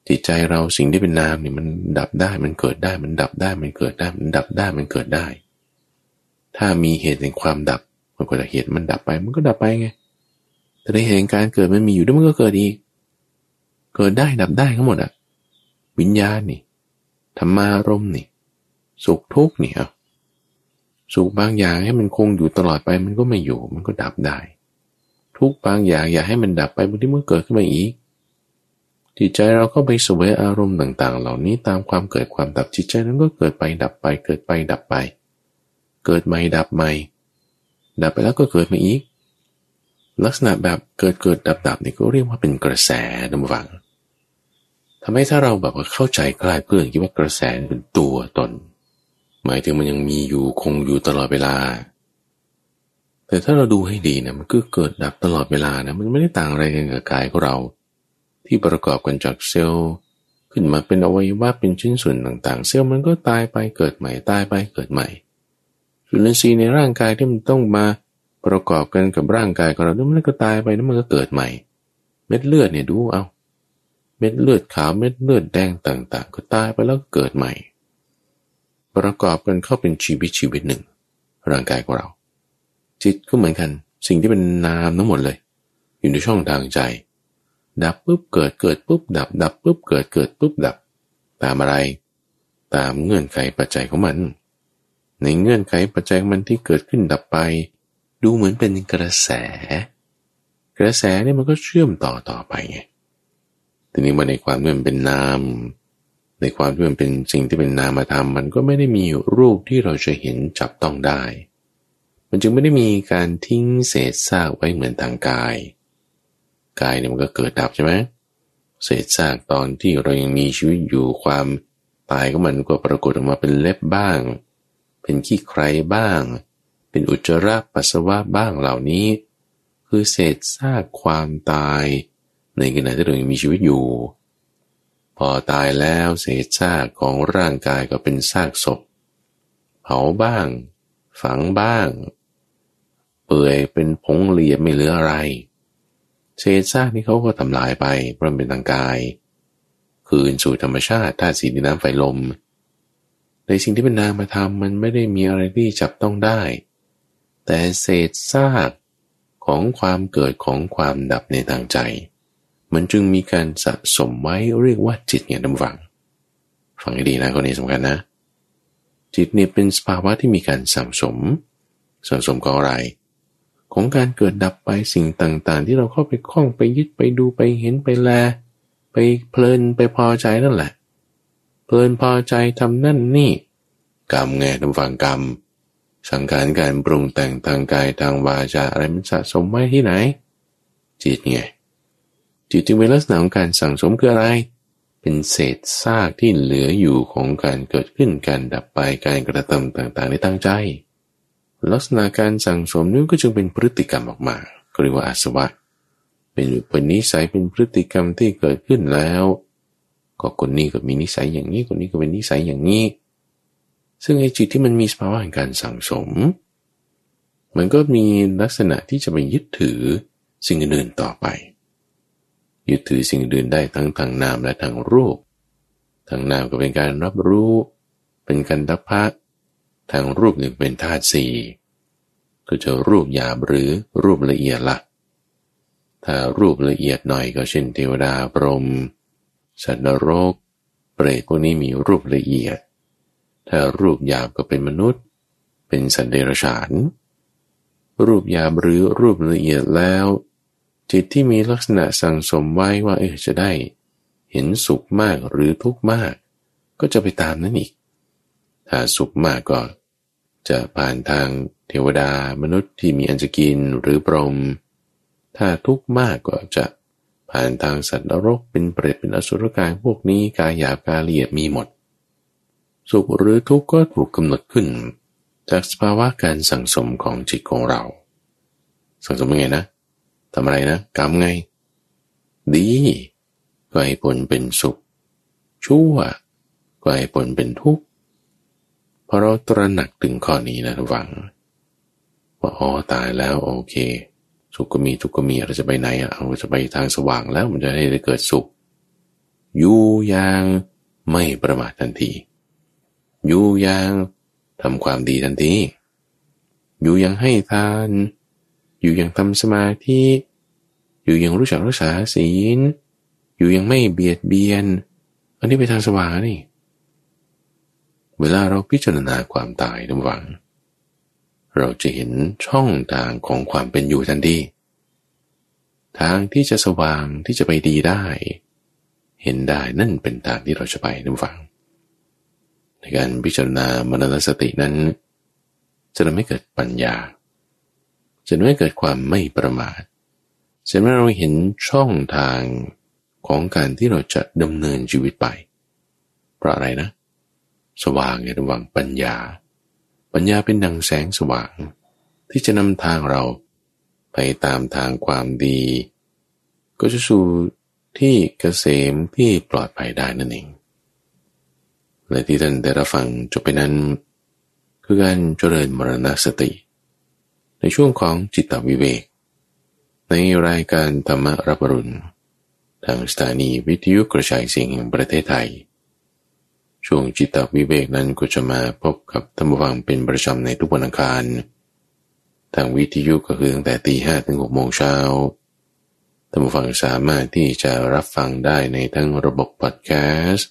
จิตใจเราสิ่งที่เป็นนามนี่มันดับได้มันเกิดได้ มันดับได้มันเกิดได้ มันดับได้มันเกิดได้ ถ้ามีเหตุแห่งความดับมันก็จะเหตุมันดับไป มันก็ดับไปไงแต่ในเหตุการเกิดมันมีอยู่ด้วยมันก็เกิดอีก เกิดได้ดับได้ทั้งหมดอะวิญญาณนี่ ธรรมารมนี่ สุขทุกข์เนี่ยสุขบางอย่างให้มันคงอยู่ตลอดไปมันก็ไม่อยู่ มันก็ดับได้ ทุกบางอย่างอย่าให้มันดับไปบางทีมันเกิดขึ้นมาอีกจิตใจเราก็ไปสวยอารมณ์ต่าง ๆ เหล่านี้ตามความเกิดความดับจิตใจนั้นก็เกิดไปดับไป เกิดไปดับไป เกิดใหม่ดับใหม่ ดับไปแล้วก็เกิดมาอีก ลักษณะแบบเกิดเกิดดับดับนี่ก็เรียกว่าเป็นกระแสนะบัง ทำให้ถ้าเราแบบว่าเข้าใจคลายเพื่อนคิดว่ากระแสเป็นตัวตน หมายถึงมันยังมีอยู่คงอยู่ตลอดเวลา แต่ถ้าเราดูให้ดีนะมันก็เกิดดับตลอดเวลานะมันไม่ได้ต่างอะไรกันกับกายของเรา ที่ประกอบกันจากเซลล์ขึ้นมาเป็นอวัยวะเป็นชิ้นส่วนต่างๆ เซลล์มันก็ตายไปเกิดใหม่ตายไปเกิดใหม่จุลินทรีย์ในร่างกายที่มันต้องมาประกอบกันกับร่างกายของเราแล้วมันก็ตายไปแล้วมันก็เกิดใหม่ เม็ดเลือดเนี่ยดูเอา เม็ดเลือดขาวเม็ดเลือดแดงต่างๆ ก็ตายไปแล้วก็เกิดใหม่ ประกอบกันเข้าเป็นชีวิตชีวิตหนึ่ง ร่างกายของเรา จิตก็เหมือนกัน สิ่งที่เป็นนามทั้งหมดเลย อยู่ในช่องทางใจ ดับปุ๊บเกิดเกิดปุ๊บดับ ดับปุ๊บเกิดเกิดปุ๊บดับ ตามอะไร ตามเงื่อนไขปัจจัยของมัน ในเงื่อนไขปัจจัยมันที่เกิดขึ้นดับไป ดูเหมือนเป็นกระแส กระแสเนี่ยมันก็เชื่อมต่อต่อไปไง ทีนี้มาในความที่มันเป็นนาม ในความที่มันเป็นสิ่งที่เป็นนามธรรม มันก็ไม่ได้มีรูปที่เราจะเห็นจับต้องได้ มันจึงไม่ได้มีการทิ้งเศษซากไว้เหมือนทางกาย กายเนี่ยมันก็เกิดดับใช่ไหมเศษซากตอนที่เรายังมีชีวิตอยู่ความตายก็มันก็ปรากฏออกมาเป็นเล็บบ้าง เป็นขี้ใครบ้าง เป็นอุจจาระปัสสาวะบ้างเหล่านี้ คือเศษซากความตาย ในขณะที่เรายังมีชีวิตอยู่ พอตายแล้วเศษซากของร่างกายก็เป็นซากศพ เผาบ้าง ฝังบ้าง เปื่อยเป็นผงเหลียไม่เหลืออะไร เศษซากนี้เขาก็ทำลายไปเพราะเป็นทางกาย คืนสู่ธรรมชาติธาตุสีดินน้ำไฟลม ในสิ่งที่เป็นนามธรรมมันไม่ได้มีอะไรที่จับต้องได้ แต่เศษซากของความเกิดของความดับในทางใจ มันจึงมีการสะสมไว้เรียกว่าจิตเนี่ยดำฝังฟังให้ดีนะคนนี้สำคัญนะ จิตเนี่ยเป็นสภาวะที่มีการสั่งสมสั่งสมของอะไร ของการเกิดดับไปสิ่งต่างๆ ที่เราเข้าไปคล้องไปยึดไปดูไปเห็นไปแล ไปเพลินไปพอใจนั่นแหละ เพลินพอใจทำนั่นนี่ กรรมไงทำฝังกรรมสังขารการปรุงแต่งทางกายทางวาจาอะไรมันสะสมไว้ที่ไหน จิตไง จิตจึงเป็นลักษณะของการสั่งสมคืออะไร เป็นเศษซากที่เหลืออยู่ของการเกิดขึ้นการดับไปการกระทำต่างๆในทางใจ ลักษณะการสั่งสมนี้ก็จึงเป็นพฤติกรรมออกมาเรียกว่าอาสวะ เป็นเป็นนิสัยเป็นพฤติกรรมที่เกิดขึ้นแล้ว ก็คนนี้ก็มีนิสัยอย่างนี้คนนี้ก็เป็นนิสัยอย่างนี้ ซึ่งไอ้จิตที่มันมีสภาวะแห่งการสั่งสม มันก็มีลักษณะที่จะไปยึดถือสิ่งอื่นต่อไป ยึดถือสิ่งอื่นได้ทั้งทางนามและทางรูป ทางนามก็เป็นการรับรู้ เป็นกันตพะ ทางรูปหนึ่งเป็นธาตุสี่ก็จะรูปหยาบหรือรูปละเอียดละถ้ารูปละเอียดหน่อยก็เช่นเทวดาพรหมสัตว์นรก เปรตพวกนี้มีรูปละเอียด ถ้ารูปหยาบก็เป็นมนุษย์ เป็นสัตว์เดรัจฉาน รูปหยาบหรือรูปละเอียดแล้ว จิตที่มีลักษณะสั่งสมไว้ว่าเออจะได้ เห็นสุขมากหรือทุกข์มาก ก็จะไปตามนั้นอีก ถ้าสุขมากก็จะผ่านทางเทวดามนุษย์ที่มีอันจะกินหรือปรม ถ้าทุกข์มากก็จะผ่านทางสัตว์นรกเป็นเปรตเป็นอสุรกายพวกนี้กายหยาบกายละเอียดมีหมด สุขหรือทุกข์ก็ถูกกำหนดขึ้น จากสภาวะการสั่งสมของจิตของเรา สั่งสมยังไงนะ ทำอะไรนะกรรมไง ดีก็ให้ผลเป็นสุข ชั่วก็ให้ผลเป็นทุกข์พอเราตระหนักถึงข้อนี้นะทุกฝัง ว่าอ๋อตายแล้วโอเค สุขก็มีทุกข์ก็มีเราจะไปไหนอะเราจะไปทางสว่างแล้วมันจะได้เกิดสุขอยู่อย่างไม่ประมาททันทีอยู่อยังทำความดีทันทีอยู่ยังให้ทาน อยู่อยังทำสมาธิ อยู่อยังรู้จักรักษาศีล อยู่ยังไม่เบียดเบียน อันนี้ไปทางสว่างนี่ เวลาเราพิจารณาความตายระหวัง เราจะเห็นช่องทางของความเป็นอยู่ทันทีทางที่จะสว่างที่จะไปดีได้ เห็นได้นั่นเป็นทางที่เราจะไประหวัง ในการพิจารณามรณสตินั้น จะทำให้เกิดปัญญา จะทำให้เกิดความไม่ประมาทจะทำให้เราเห็นช่องทางของการที่เราจะดำเนินชีวิตไป เพราะอะไรนะ สว่างในระหว่างปัญญา ปัญญาเป็นดังแสงสว่าง ที่จะนำทางเราไปตามทางความดี ก็จะสู่ที่เกษมที่ปลอดภัยได้นั่นเองและที่ท่านได้รับฟังจบไปนั้น คือการเจริญมรณสติ ในช่วงของจิตตวิเวก ในรายการธรรมรับรุณ ทางสถานีวิทยุกระจายเสียงแห่งประเทศไทย ช่วงจิตตวิเวกนั้นก็จะมาพบกับธรรมวังเป็นประจำในทุกวันอังคาร ทางวิทยุก็คือตั้งแต่ตีห้ถึงหกโมงเช้าธรรมฟังสามารถที่จะรับฟังได้ในทั้งระบบพอดแคสต์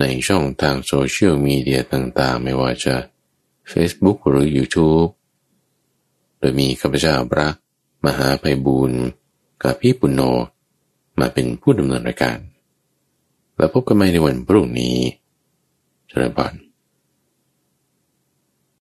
ในช่องทางโซเชียลมีเดียต่างๆ ไม่ว่าจะ Facebook หรือ YouTube โดยมีข้าพเจ้าพระ มหาภัยบูรณ์กับพี่ปุณโญมาเป็นผู้ดำเนินรายการ แล้วพบกันใหม่ในวันพรุ่งนี้เจริญพร